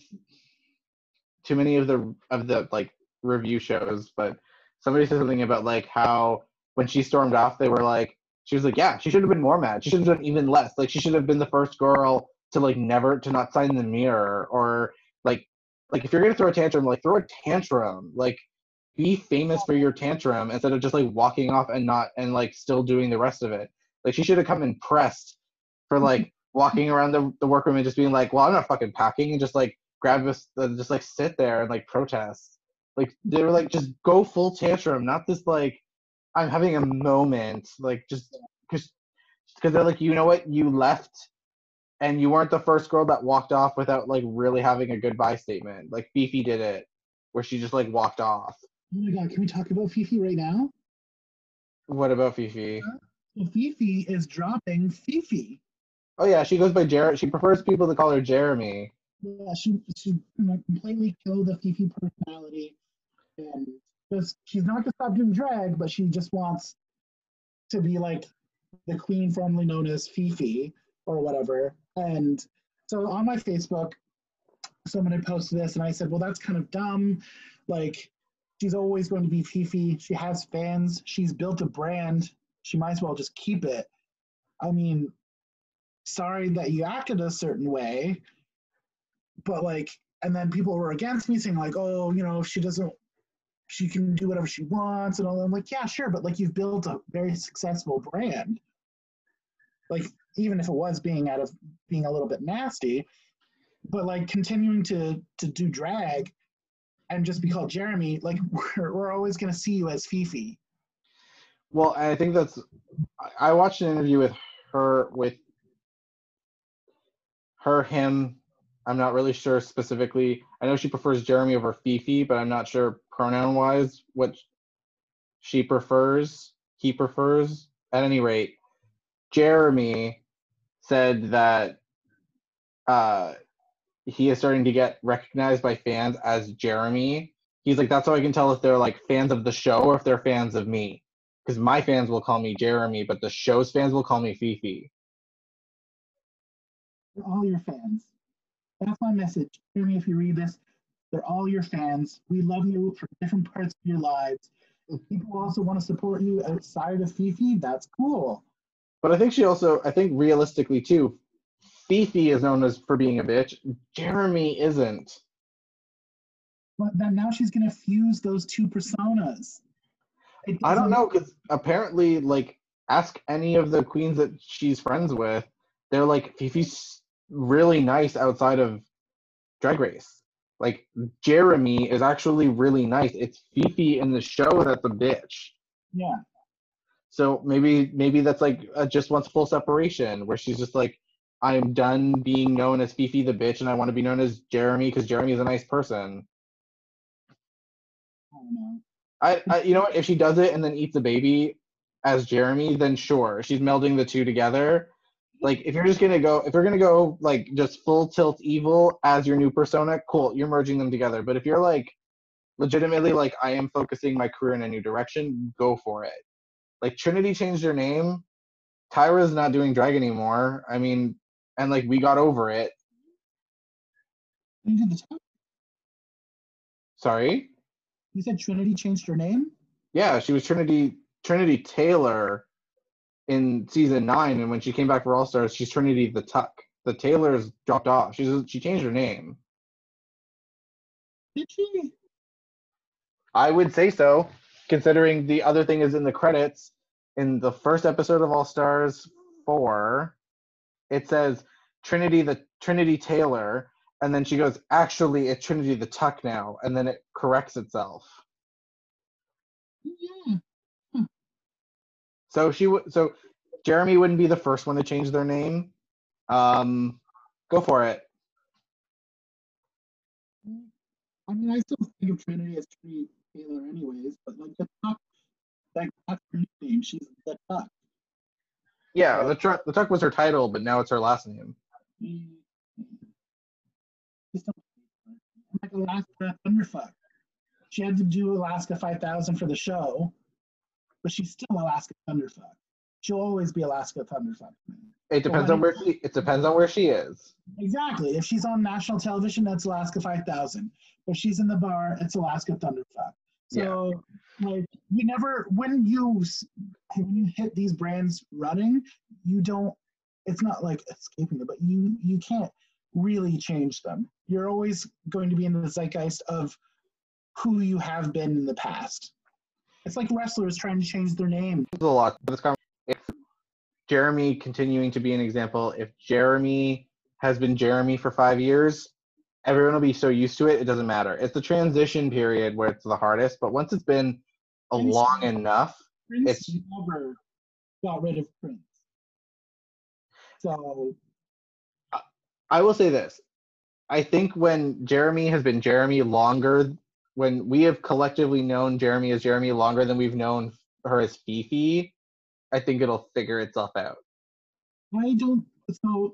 Too many of the of the like review shows, but somebody said something about like how when she stormed off, they were like, she was like, yeah, she should have been more mad. She should have done even less. Like she should have been the first girl to like never to not sign the mirror or like like if you're gonna throw a tantrum, like throw a tantrum. Like be famous for your tantrum instead of just like walking off and not and like still doing the rest of it. Like she should have come in pressed for like walking around the, the workroom and just being like, well, I'm not fucking packing and just like grab this, uh, just like sit there and like protest. Like they were like, just go full tantrum, not this like, I'm having a moment, like just because because they're like, you know what, you left and you weren't the first girl that walked off without like really having a goodbye statement. Like Phi Phi did it, where she just like walked off. Oh my god, can we talk about Phi Phi right now? What about Phi Phi? So Phi Phi is dropping Phi Phi. Oh yeah, she goes by jared She prefers people to call her Jeremy. Yeah, she she know, completely killed the Phi Phi personality, and just she's not gonna stop doing drag, but she just wants to be like the queen formerly known as Phi Phi or whatever. And so on my Facebook, someone had posted this, and I said, well, that's kind of dumb. Like she's always going to be Phi Phi. She has fans. She's built a brand. She might as well just keep it. I mean, sorry that you acted a certain way, but like, and then people were against me saying like, oh, you know, she doesn't, she can do whatever she wants and all. that. I'm like, yeah, sure, but like you've built a very successful brand. Like even if it was being out of being a little bit nasty, but like continuing to to do drag and just be called Jeremy, like we're, we're always gonna see you as Phi Phi. Well, I think that's. I- I watched an interview with her with her him. I'm not really sure specifically. I know she prefers Jeremy over Phi Phi, but I'm not sure pronoun wise what she prefers. He prefers. At any rate, Jeremy said that uh, he is starting to get recognized by fans as Jeremy. He's like, that's how I can tell if they're like fans of the show or if they're fans of me. Because my fans will call me Jeremy, but the show's fans will call me Phi Phi. All your fans. That's my message. Jeremy, if you read this, they're all your fans. We love you for different parts of your lives. If people also want to support you outside of Phi Phi, that's cool. But I think she also, I think realistically too, Phi Phi is known as for being a bitch. Jeremy isn't. But then now she's gonna fuse those two personas. I don't know because apparently, like, ask any of the queens that she's friends with, they're like Phi Phi's really nice outside of Drag Race. Like Jeremy is actually really nice. It's Phi Phi in the show that's a bitch. Yeah. So maybe maybe that's like uh, just wants full separation, where she's just like, I'm done being known as Phi Phi the bitch, and I want to be known as Jeremy because Jeremy is a nice person. I don't know. I, I you know what? If she does it and then eats a baby as Jeremy, then sure, she's melding the two together. Like if you're just gonna go, if you're gonna go like just full tilt evil as your new persona, cool, you're merging them together. But if you're like legitimately like I am focusing my career in a new direction, go for it. Like Trinity changed her name. Tyra's not doing drag anymore. I mean, and like we got over it. You did the top. Sorry. You said Trinity changed her name? Yeah, she was Trinity Trinity Taylor in season nine, and when she came back for All Stars, she's Trinity the Tuck. The Taylor's dropped off. She's she changed her name. Did she? I would say so, considering the other thing is in the credits. In the first episode of All Stars four, it says Trinity the Trinity Taylor, and then she goes, actually, it's Trinity the Tuck now, and then it corrects itself. Yeah. So she would. So Jeremy wouldn't be the first one to change their name. Um, go for it. I mean, I still think of Trinity as Trinity Taylor, anyways. But like the Tuck, like that's her nickname. She's the Tuck. Yeah, the truck the tuck was her title, but now it's her last name. Mm. Don't- Like Alaska Thunderfuck. She had to do Alaska 5000 for the show, but she's still Alaska Thunderfuck. She'll always be Alaska Thunderfuck. It depends on where she it depends on where she is. Exactly. If she's on national television, that's Alaska 5000. If she's in the bar, it's Alaska Thunderfuck. So, like, you never, when you, when you hit these brands running, you don't, it's not like escaping them, but you, you can't really change them. You're always going to be in the zeitgeist of who you have been in the past. It's like wrestlers trying to change their name. A lot. This if Jeremy continuing to be an example, if Jeremy has been Jeremy for five years, everyone will be so used to it, it doesn't matter. It's the transition period where it's the hardest, but once it's been a And long enough, Prince It's- never got rid of Prince. So, I will say this. I think when Jeremy has been Jeremy longer, when we have collectively known Jeremy as Jeremy longer than we've known her as Phi Phi, I think it'll figure itself out. I don't. So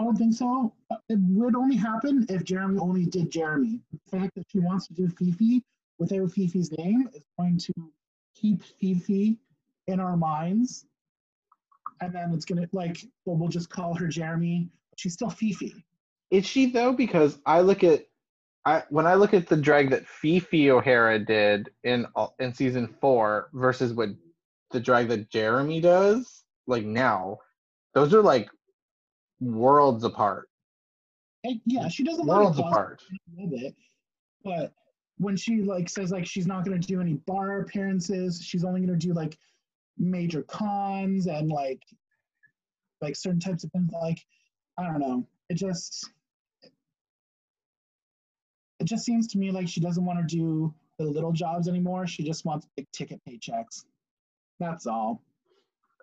I don't think so. Uh, it would only happen if Jeremy only did Jeremy. The fact that she wants to do Phi Phi without Phi Phi's name is going to keep Phi Phi in our minds, and then it's gonna like well, we'll just call her Jeremy. She's still Phi Phi. Is she though? Because I look at I when I look at the drag that Phi Phi O'Hara did in in season four versus what the drag that Jeremy does, like now, those are like worlds apart. Yeah, she doesn't Worlds apart. it, but when she like says like she's not going to do any bar appearances, she's only going to do like major cons and like like certain types of things. Like I don't know, it just it just seems to me like she doesn't want to do the little jobs anymore. She just wants big ticket paychecks. That's all.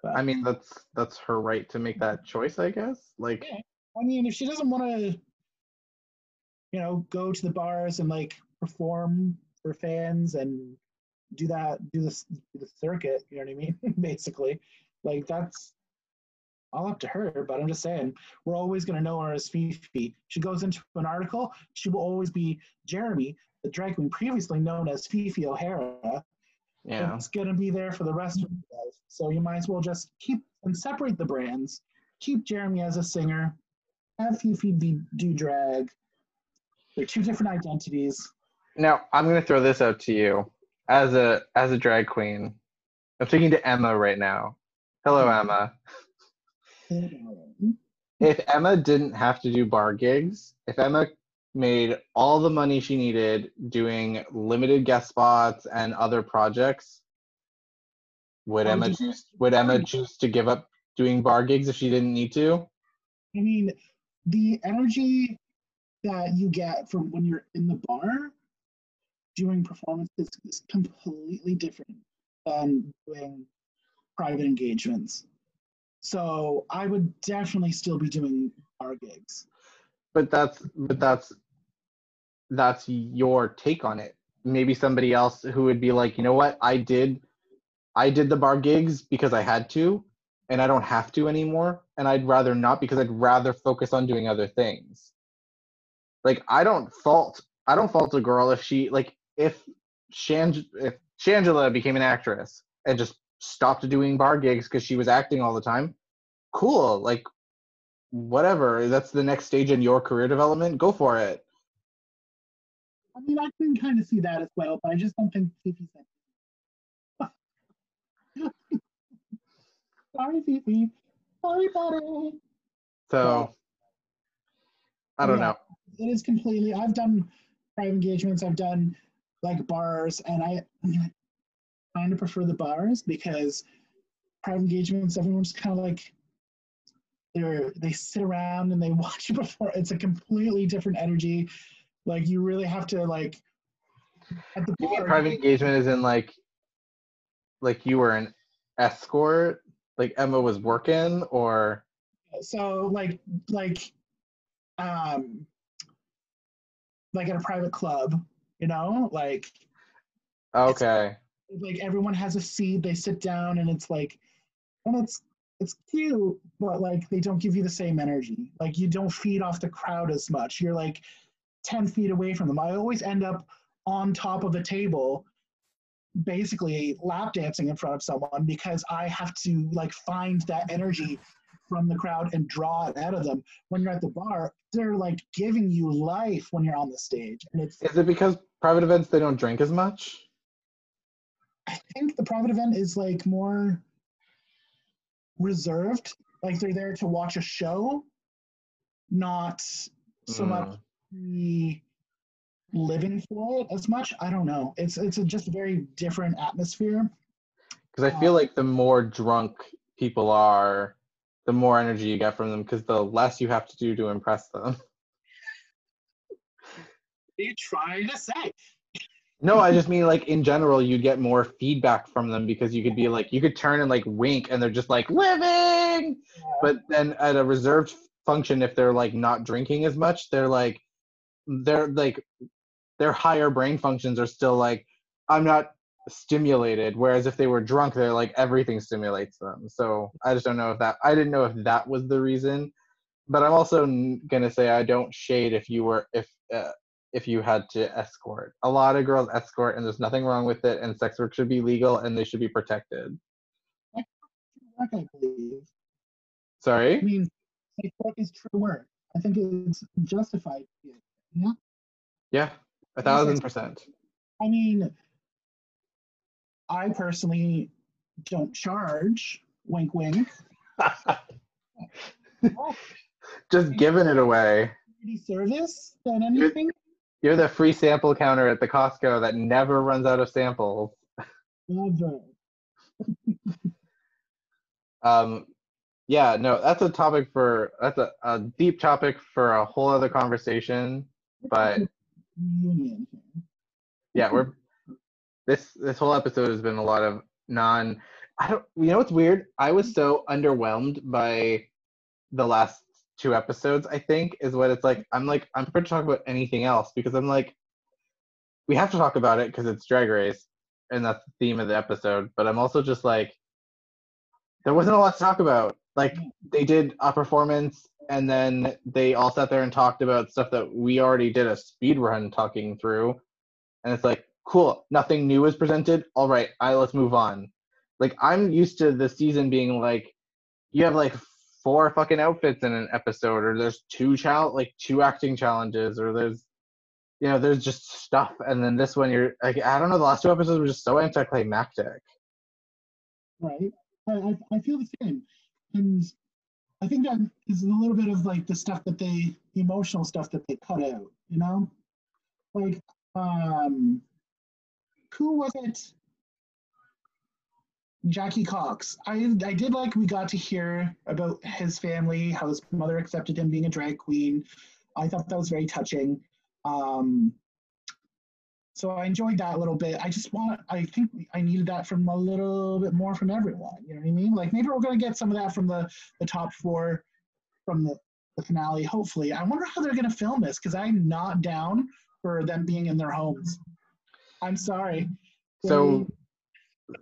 But, I mean, that's that's her right to make that choice, I guess. Like, I mean, if she doesn't want to, you know, go to the bars and like perform for fans and do that, do this, do the circuit, you know what I mean? Basically, like that's all up to her. But I'm just saying, we're always going to know her as Phi Phi. She goes into an article, she will always be Jeremy, the drag queen previously known as Phi Phi O'Hara. yeah. It's going to be there for the rest of your life. So you might as well just keep and separate the brands. Keep Jeremy as a singer. Have Phi Phi be, do drag. They're two different identities. Now I'm gonna throw this out to you as a as a drag queen. I'm speaking to Emma right now. Hello, mm-hmm. Emma. Mm-hmm. If Emma didn't have to do bar gigs, if Emma made all the money she needed doing limited guest spots and other projects, would Emma choose would Emma choose to give up doing bar gigs if she didn't need to? I mean, the energy that you get from when you're in the bar doing performances is completely different than doing private engagements. So I would definitely still be doing bar gigs. but that's but that's that's your take on it. Maybe somebody else who would be like you know what? I did i did the bar gigs because i had to and i don't have to anymore and i'd rather not because i'd rather focus on doing other things. Like i don't fault i don't fault a girl if she like if Shang if shangela became an actress and just stopped doing bar gigs because she was acting all the time cool like whatever that's the next stage in your career development go for it I mean, I can kind of see that as well, but I just don't think Phi Phi's that. Sorry, Phi Phi. Sorry, buddy. so i don't Yeah. know It is completely. I've done private engagements. I've done like bars, and I, I mean, I kind of prefer the bars because private engagements, everyone's kind of like they're they sit around and they watch you perform. It's a completely different energy. Like you really have to like at the bar. private engagement is in like like you were an escort like emma was working or so like like um like at a private club, you know, like Okay. Like everyone has a seat, they sit down, and it's like, and it's it's cute, but like they don't give you the same energy. Like you don't feed off the crowd as much. You're like ten feet away from them. I always end up on top of the table basically lap dancing in front of someone because I have to like find that energy from the crowd and draw it out of them. When you're at the bar, they're like giving you life when you're on the stage. And it's Is it because private events they don't drink as much? I think the private event is like more reserved. Like they're there to watch a show, not so much Mm. the living for it as much. I don't know. It's it's a just a very different atmosphere. Because I feel Uh, like the more drunk people are, the more energy you get from them. Because the less you have to do to impress them. What are you trying to say? No, I just mean like in general, you get more feedback from them because you could be like, you could turn and like wink, and they're just like living. But then at a reserved function, if they're like not drinking as much, they're like, they're like, their higher brain functions are still like, I'm not stimulated. Whereas if they were drunk, they're like everything stimulates them. So I just don't know if that. I didn't know if that was the reason. But I'm also n- gonna say I don't shade if you were if uh, if you had to escort. A lot of girls escort, and there's nothing wrong with it. And sex work should be legal, and they should be protected. I believe. Sorry. I mean, safe work is true work. I think it's justified. Yeah. Yeah, a thousand percent. I mean, I personally don't charge. Wink, wink. Just giving it away. service than anything. You're the free sample counter at the Costco that never runs out of samples. Ever. Um, yeah, no, that's a topic for that's a, a deep topic for a whole other conversation. But yeah, we're this this whole episode has been a lot of non. I don't. You know what's weird? I was so underwhelmed by the last two episodes. I think is what it's like. I'm like I'm prepared to talk about anything else because I'm like we have to talk about it because it's Drag Race and that's the theme of the episode. But I'm also just like there wasn't a lot to talk about. Like they did a performance and then they all sat there and talked about stuff that we already did a speed run talking through. And it's like, cool, nothing new is presented. All right, I let's move on. Like I'm used to the season being like you have like four fucking outfits in an episode or there's two chal like two acting challenges or there's you know there's just stuff and then this one you're like i don't know the last two episodes were just so anticlimactic right? I, I, I feel the same. And I think that is a little bit of like the stuff that they, the emotional stuff that they cut out, you know? Like, um, who was it? Jackie Cox. I, I did like we got to hear about his family, how his mother accepted him being a drag queen. I thought that was very touching. Um, so I enjoyed that a little bit. I just want, I think I needed that from a little bit more from everyone. You know what I mean? Like maybe we're gonna get some of that from the the top four from the, the finale. Hopefully, I wonder how they're gonna film this because I'm not down for them being in their homes. I'm sorry. so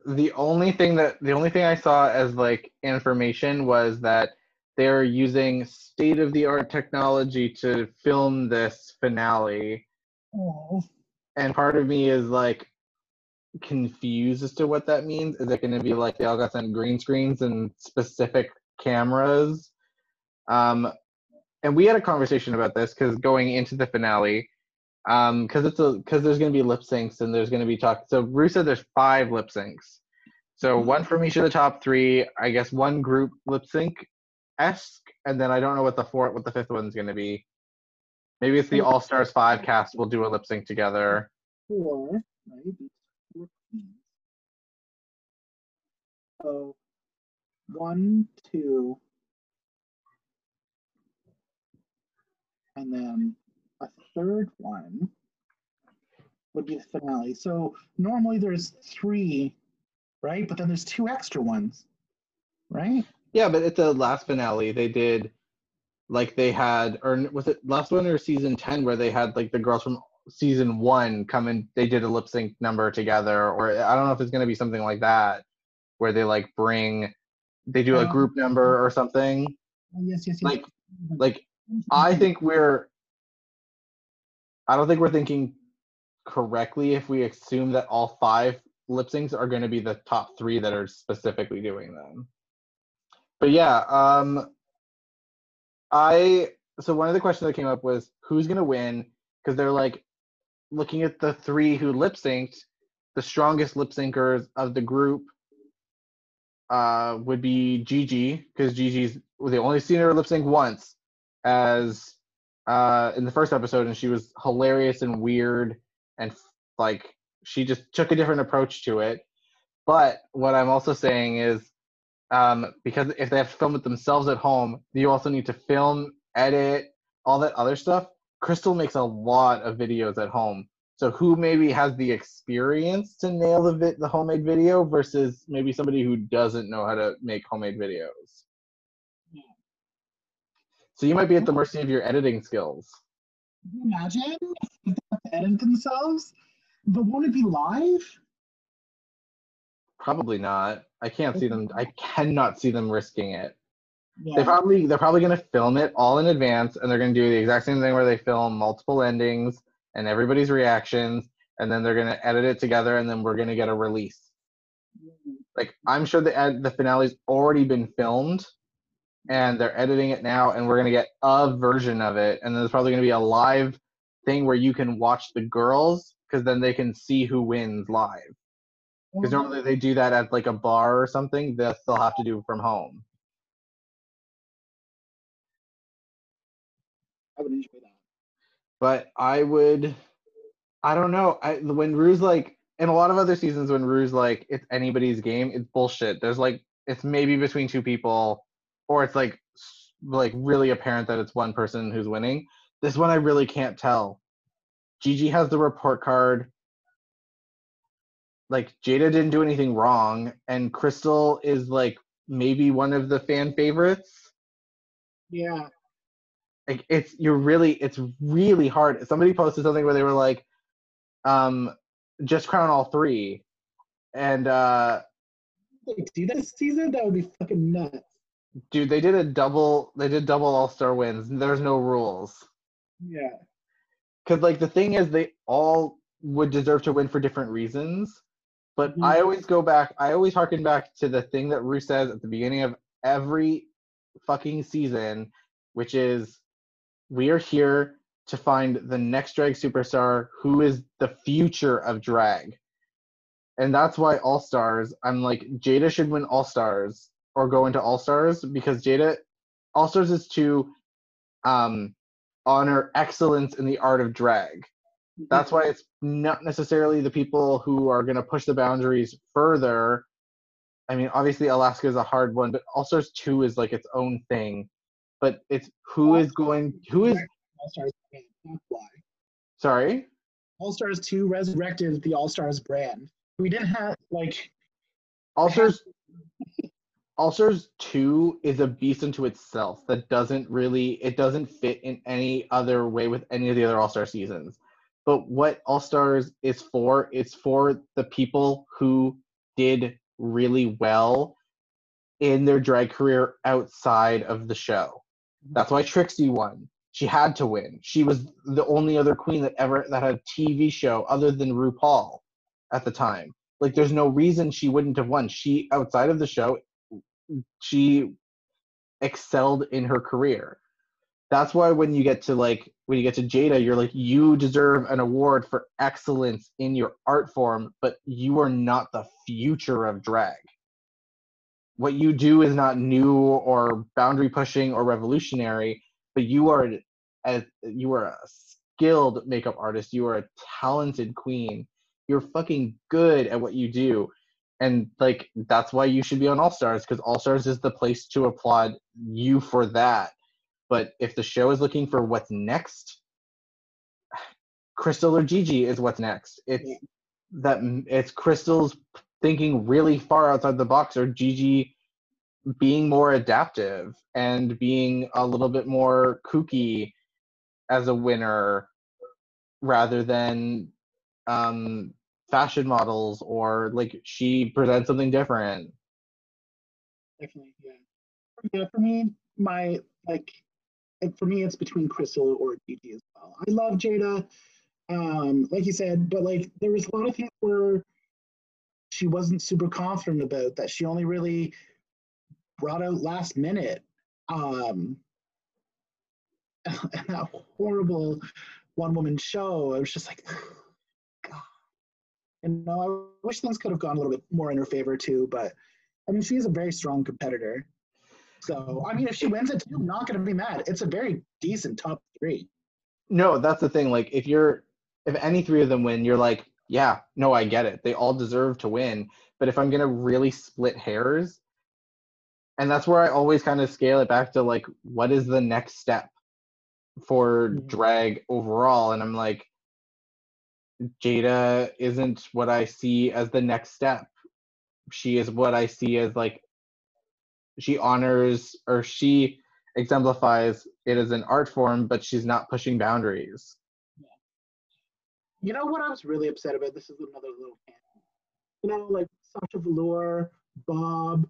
the only thing that the only thing i saw as like information was that they're using state of the art technology to film this finale Oh, and part of me is like confused as to what that means. Is it going to be like they all got some green screens and specific cameras? Um, and we had a conversation about this because going into the finale, um, because it's a because there's going to be lip syncs and there's going to be talk. So Rue said there's five lip syncs. So one from each of the top three. I guess one group lip sync esque, and then I don't know what the fourth, what the fifth one's going to be. Maybe it's the All Stars five cast will do a lip sync together. four, right? Queens. So one, two, and then third one would be the finale. So normally there's three, right? But then there's two extra ones, right? Yeah, but at the last finale, they did like they had, or was it last one or season ten where they had like the girls from season one come and they did a lip sync number together, or I don't know if it's gonna be something like that where they like bring they do a Oh. group number or something. Oh, yes, yes, yes. Like like I think we're I don't think we're thinking correctly if we assume that all five lip syncs are going to be the top three that are specifically doing them. But yeah, um, I so one of the questions that came up was who's going to win because they're like looking at the three who lip synced, the strongest lip syncers of the group uh, would be Gigi because Gigi's they only seen her lip sync once as uh, in the first episode, and she was hilarious and weird and like she just took a different approach to it. But what I'm also saying is um, because if they have to film it themselves at home, you also need to film, edit, all that other stuff. Crystal makes a lot of videos at home. So who maybe has the experience to nail the vi- the homemade video versus maybe somebody who doesn't know how to make homemade videos. So you might be at the mercy of your editing skills. Imagine if they have to edit themselves? But won't it be live? Probably not. I can't see them. I cannot see them risking it. Yeah. They probably they're probably gonna film it all in advance, and they're gonna do the exact same thing where they film multiple endings and everybody's reactions, and then they're gonna edit it together, and then we're gonna get a release. Like I'm sure the the finale's already been filmed, and they're editing it now, and we're gonna get a version of it, and then there's probably gonna be a live thing where you can watch the girls, because then they can see who wins live. Because mm-hmm. normally they do that at like a bar or something. That they'll have to do from home. I would enjoy that. but I would, I don't know. I when Rue's like, in a lot of other seasons, when Rue's like, it's anybody's game, it's bullshit. There's like, it's maybe between two people, or it's like, like really apparent that it's one person who's winning. This one I really can't tell. Gigi has the report card. Like Jaida didn't do anything wrong, and Crystal is like maybe one of the fan favorites Yeah. like it's you're really it's really hard somebody posted something where they were like um just crown all three and uh Like, do that this season? That would be fucking nuts. Dude they did a double they did double all-star wins. There's no rules. Yeah. because like the thing is they all would deserve to win for different reasons. But Mhm. i always go back i always harken back to the thing that Rue says at the beginning of every fucking season which is we are here to find the next drag superstar who is the future of drag. And that's why all stars i'm like jaida should win all stars or go into all stars because jaida all stars is to um honor excellence in the art of drag that's why it's not necessarily the people who are going to push the boundaries further i mean obviously alaska is a hard one but all stars 2 is like its own thing but it's who is going who is All Stars why. sorry All Stars 2 resurrected the All Stars brand. We didn't have, like, all stars all stars 2 is a beast unto itself that doesn't really it doesn't fit in any other way with any of the other all star seasons. But what all stars is for it's for the people who did really well in their drag career outside of the show. That's why trixie won. She had to win. She was the only other queen that ever that had a tv show other than rupaul at the time. Like there's no reason she wouldn't have won. She outside of the show she excelled in her career. That's why when you get to like when you get to jaida you're like you deserve an award for excellence in your art form but you are not the future of drag. What you do is not new or boundary pushing or revolutionary but you are as you are a skilled makeup artist. You are a talented queen. You're fucking good at what you do and like that's why you should be on all stars because all stars is the place to applaud you for that. But if the show is looking for what's next crystal or gigi is what's next. It's that it's crystal's thinking really far outside the box or gigi being more adaptive and being a little bit more kooky as a winner rather than um, fashion models or like she presents something different. Definitely, yeah. Yeah, for me, my like, for me, it's between Crystal or Gigi as well. I love Jaida, um, like you said, but like there was a lot of things where she wasn't super confident about that. She only really brought out last minute. Um, and that horrible one woman show. I was just like. And you know, I wish things could have gone a little bit more in her favor too, but I mean, she is a very strong competitor. So, I mean, if she wins it I'm not going to be mad. It's a very decent top three. No, that's the thing. Like, if you're, if any three of them win, you're like, yeah, no, I get it. They all deserve to win. But if I'm going to really split hairs, and that's where I always kind of scale it back to like, what is the next step for Mhm. drag overall? And I'm like, Jaida isn't what I see as the next step. She is what I see as like, she honors or she exemplifies it as an art form, but she's not pushing boundaries. You know what I was really upset about? This is another little can. You know, like Sasha Velour, Bob,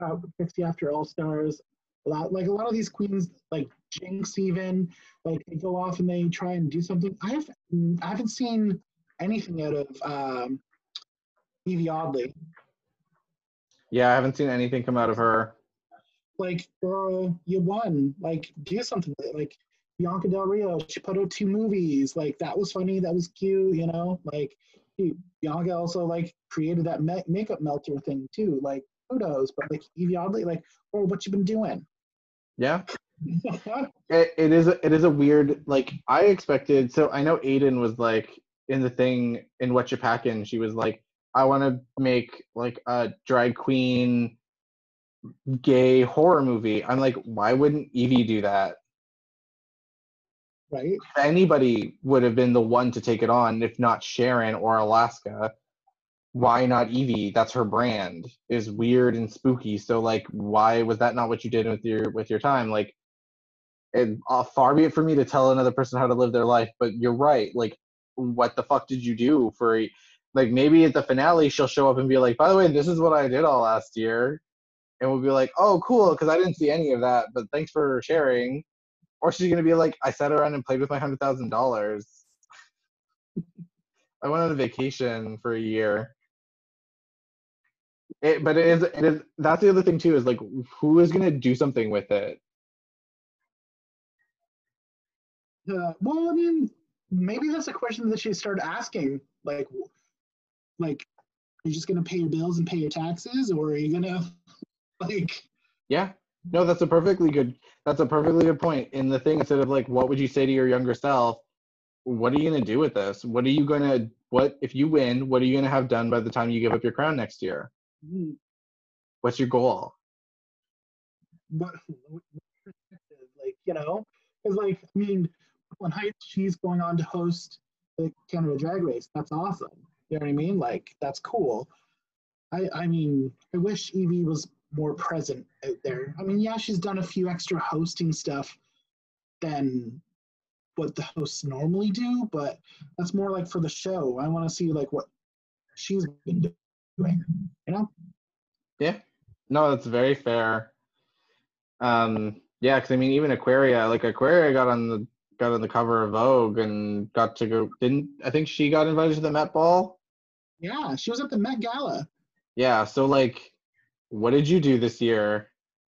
uh, Trixie After All Stars. A lot, like a lot of these queens, like Jinkx, even like they go off and they try and do something. I have, I haven't seen anything out of um, Yvie Oddly. Yeah, I haven't seen anything come out of her. Like, girl, you won. Like, do something. Like Bianca Del Rio, she put out two movies. Like that was funny. That was cute. You know, like Bianca also like created that ma- makeup melter thing too. Like kudos, but like Yvie Oddly, like, oh, what you been doing? Yeah. It, it is a, it is a weird like I expected so I know Aiden was like in the thing in What You Packin' she was like I want to make like a drag queen gay horror movie. I'm like why wouldn't Yvie do that? right? Anybody would have been the one to take it on if not Sharon or Alaska. Why not Yvie? That's her brand. Is weird and spooky. So like why was that not what you did with your with your time? Like and uh, far be it for me to tell another person how to live their life but you're right like what the fuck did you do for a- like maybe at the finale she'll show up and be like by the way this is what i did all last year and we'll be like oh cool because i didn't see any of that but thanks for sharing. Or she's gonna be like i sat around and played with my hundred thousand dollars. I went on a vacation for a year. It, but it is it is that's the other thing too is like who is gonna do something with it Uh, well, I mean, maybe that's a question that she started asking. Like, like, are you just gonna pay your bills and pay your taxes, or are you gonna, like, Yeah. No, that's a perfectly good that's a perfectly good point. In the thing instead of like what would you say to your younger self? What are you gonna do with this? What are you gonna what if you win, what are you gonna have done by the time you give up your crown next year? hmm, What's your goal? what, what like, you know, because like, I mean, Lynn Hytes, she's going on to host the Canada Drag Race. That's awesome. You know what I mean? Like, that's cool. I, I mean, I wish Yvie was more present out there. I mean, yeah, she's done a few extra hosting stuff than what the hosts normally do, but that's more like for the show. I want to see like what she's been doing. You know? Yeah. No, that's very fair. Um yeah, because I mean even Aquaria, like Aquaria got on the got on the cover of Vogue and got to go didn't I think she got invited to the Met Ball? Yeah, she was at the Met Gala, Yeah, so like what did you do this year?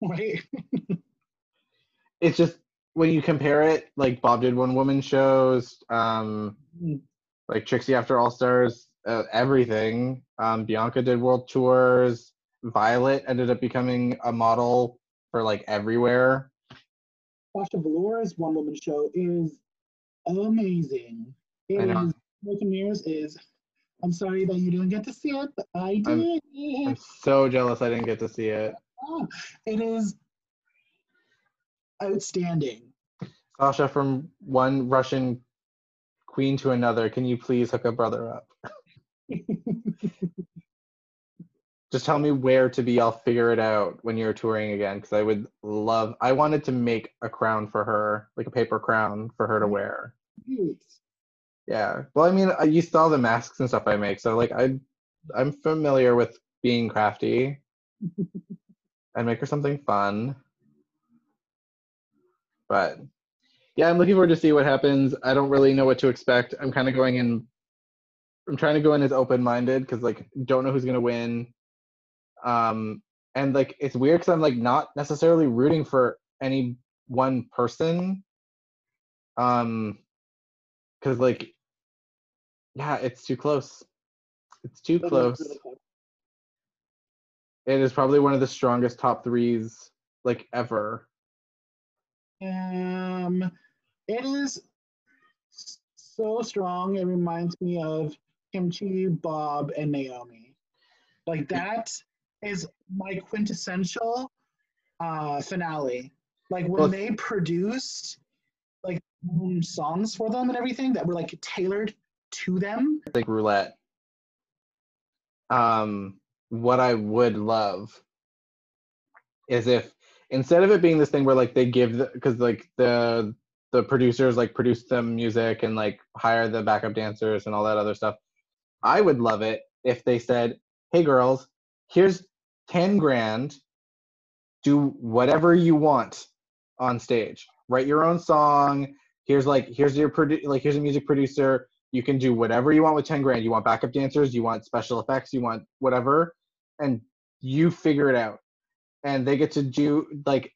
right? it's just when you compare it, like Bob did one woman shows, um, Mm. like Trixie after All Stars, uh, everything. Um, Bianca did world tours. Violet ended up becoming a model for like everywhere. Sasha Velour's one woman show is amazing. It is Mirrors is I'm sorry that you didn't get to see it, but I did. I'm- I'm so jealous I didn't get to see it. Ah, it is outstanding. Sasha, from one Russian queen to another, can you please hook a brother up? Just tell me where to be. I'll figure it out when you're touring again. Because I would love. I wanted to make a crown for her, like a paper crown for her to mm-hmm. wear. Cute. Yeah. Well, I mean, I- you saw the masks and stuff I make, so like I, I'm familiar with being crafty. I'd make her something fun. But yeah, I'm looking forward to see what happens. I don't really know what to expect. I'm kind of going in. I'm trying to go in as open-minded because like don't know who's gonna win. Um, and like it's weird because I'm like not necessarily rooting for any one person. Um, because like, yeah, it's too close. It's too close. It is probably one of the strongest top threes like ever. Um, it is so strong. It reminds me of Kim Chi, Bob, and Naomi. Like that is my quintessential uh, finale. Like when Well- they produced like songs for them and everything that were like tailored to them. like roulette. Um, what I would love is if instead of it being this thing where like they give the because like the the producers like produce them music and like hire the backup dancers and all that other stuff. I would love it if they said, "Hey girls, here's 10 grand. Do whatever you want on stage. Write your own song. Here's like here's your produ- like here's a music producer. You can do whatever you want with 10 grand. You want backup dancers, you want special effects, you want whatever, and you figure it out. And they get to do like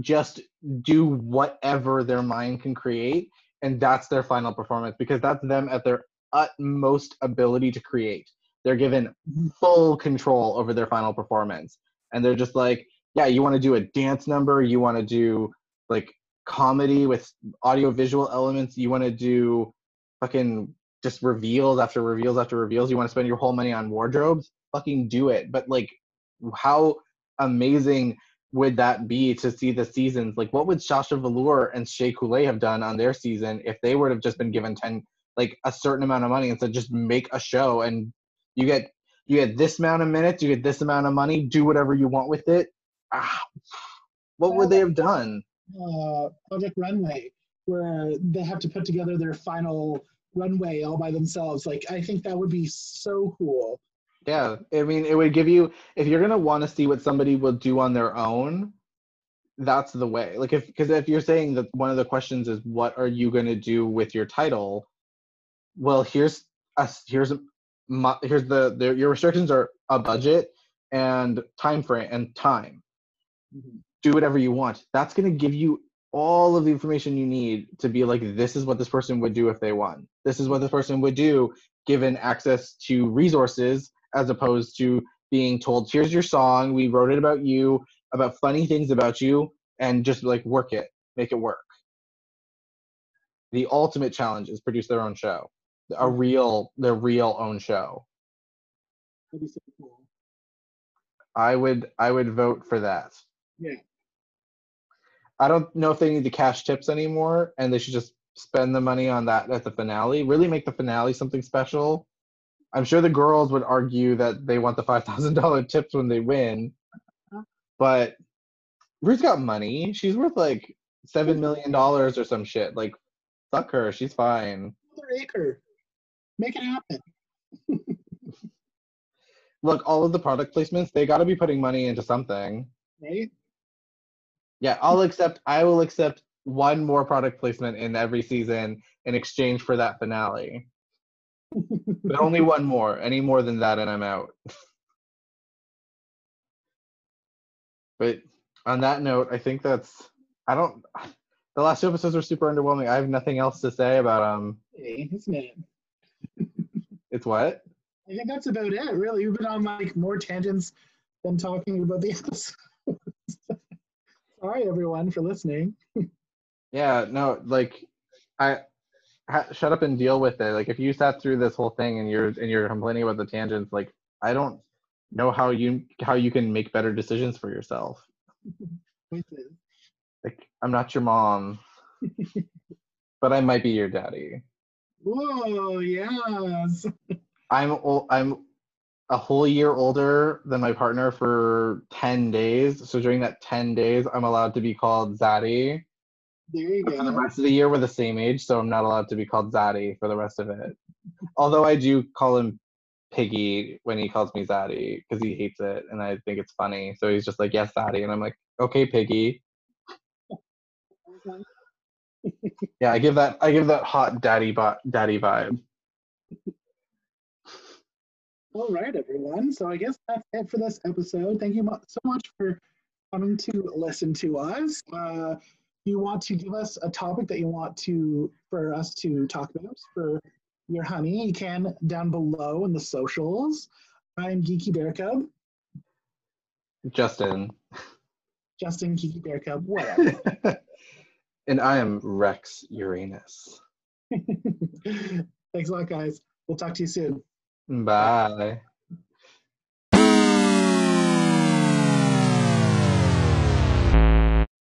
just do whatever their mind can create, and that's their final performance because that's them at their utmost ability to create. They're given full control over their final performance. And they're just like, yeah, you want to do a dance number, you want to do like comedy with audio visual elements, you want to do fucking just reveals after reveals after reveals, you want to spend your whole money on wardrobes, fucking do it. But like how amazing would that be to see the seasons? Like what would Sasha Velour and Shea Coulee have done on their season if they would have just been given 10 like a certain amount of money and said just make a show and you get you get this amount of minutes, you get this amount of money, do whatever you want with it. Ah, what would they have done? uh, Project Runway, where they have to put together their final runway all by themselves. Like, I think that would be so cool. Yeah, I mean, it would give you if you're gonna want to see what somebody will do on their own. That's the way. Like, if because if you're saying that one of the questions is what are you gonna do with your title, well, here's us. Here's my, here's the, the your restrictions are a budget and time frame and time. Mm-hmm. do whatever you want. That's going to give you all of the information you need to be like, this is what this person would do if they won. This is what this person would do given access to resources as opposed to being told, here's your song. We wrote it about you, about funny things about you, and just like work it, make it work. The ultimate challenge is produce their own show, a real, their real own show. That'd be so cool. I would, I would vote for that. Yeah. I don't know if they need the cash tips anymore, and they should just spend the money on that at the finale. Really make the finale something special. I'm sure the girls would argue that they want the five thousand dollar tips when they win, but Ruth's got money. She's worth like seven million dollars or some shit. Like, fuck her. She's fine. Another acre. Make it happen. Look, all of the product placements, they got to be putting money into something. Right? Yeah, I'll accept. I will accept one more product placement in every season in exchange for that finale. but only one more. Any more than that, and I'm out. but on that note, I think that's. I don't. The last two episodes were super underwhelming. I have nothing else to say about um. Hey, isn't it? It's what? I think that's about it, really. We've been on like more tangents than talking about the episodes. Sorry, everyone, for listening. Yeah, no, like, I. Ha, shut up and deal with it. Like, if you sat through this whole thing and you're and you're complaining about the tangents, like, I don't know how you how you can make better decisions for yourself. Like, I'm not your mom, but I might be your daddy. Whoa, yes. I'm I'm a whole year older than my partner for 10 days. So during that 10 days, I'm allowed to be called Zaddy. There you go. For the rest of the year, we're the same age, so I'm not allowed to be called Zaddy for the rest of it. Although I do call him Piggy when he calls me Zaddy because he hates it and I think it's funny. So he's just like, yes, Zaddy. And I'm like, okay, Piggy. Yeah, I give that I give that hot daddy bo- daddy vibe. All right, everyone. So I guess that's it for this episode. Thank you so much for coming to listen to us. Uh, you want to give us a topic that you want to for us to talk about for your honey? You can down below in the socials. I'm Geeky Bear Cub, Justin. Justin Geeky Bear Cub, whatever. and I am Rex Uranus. Thanks a lot, guys. We'll talk to you soon. Bye.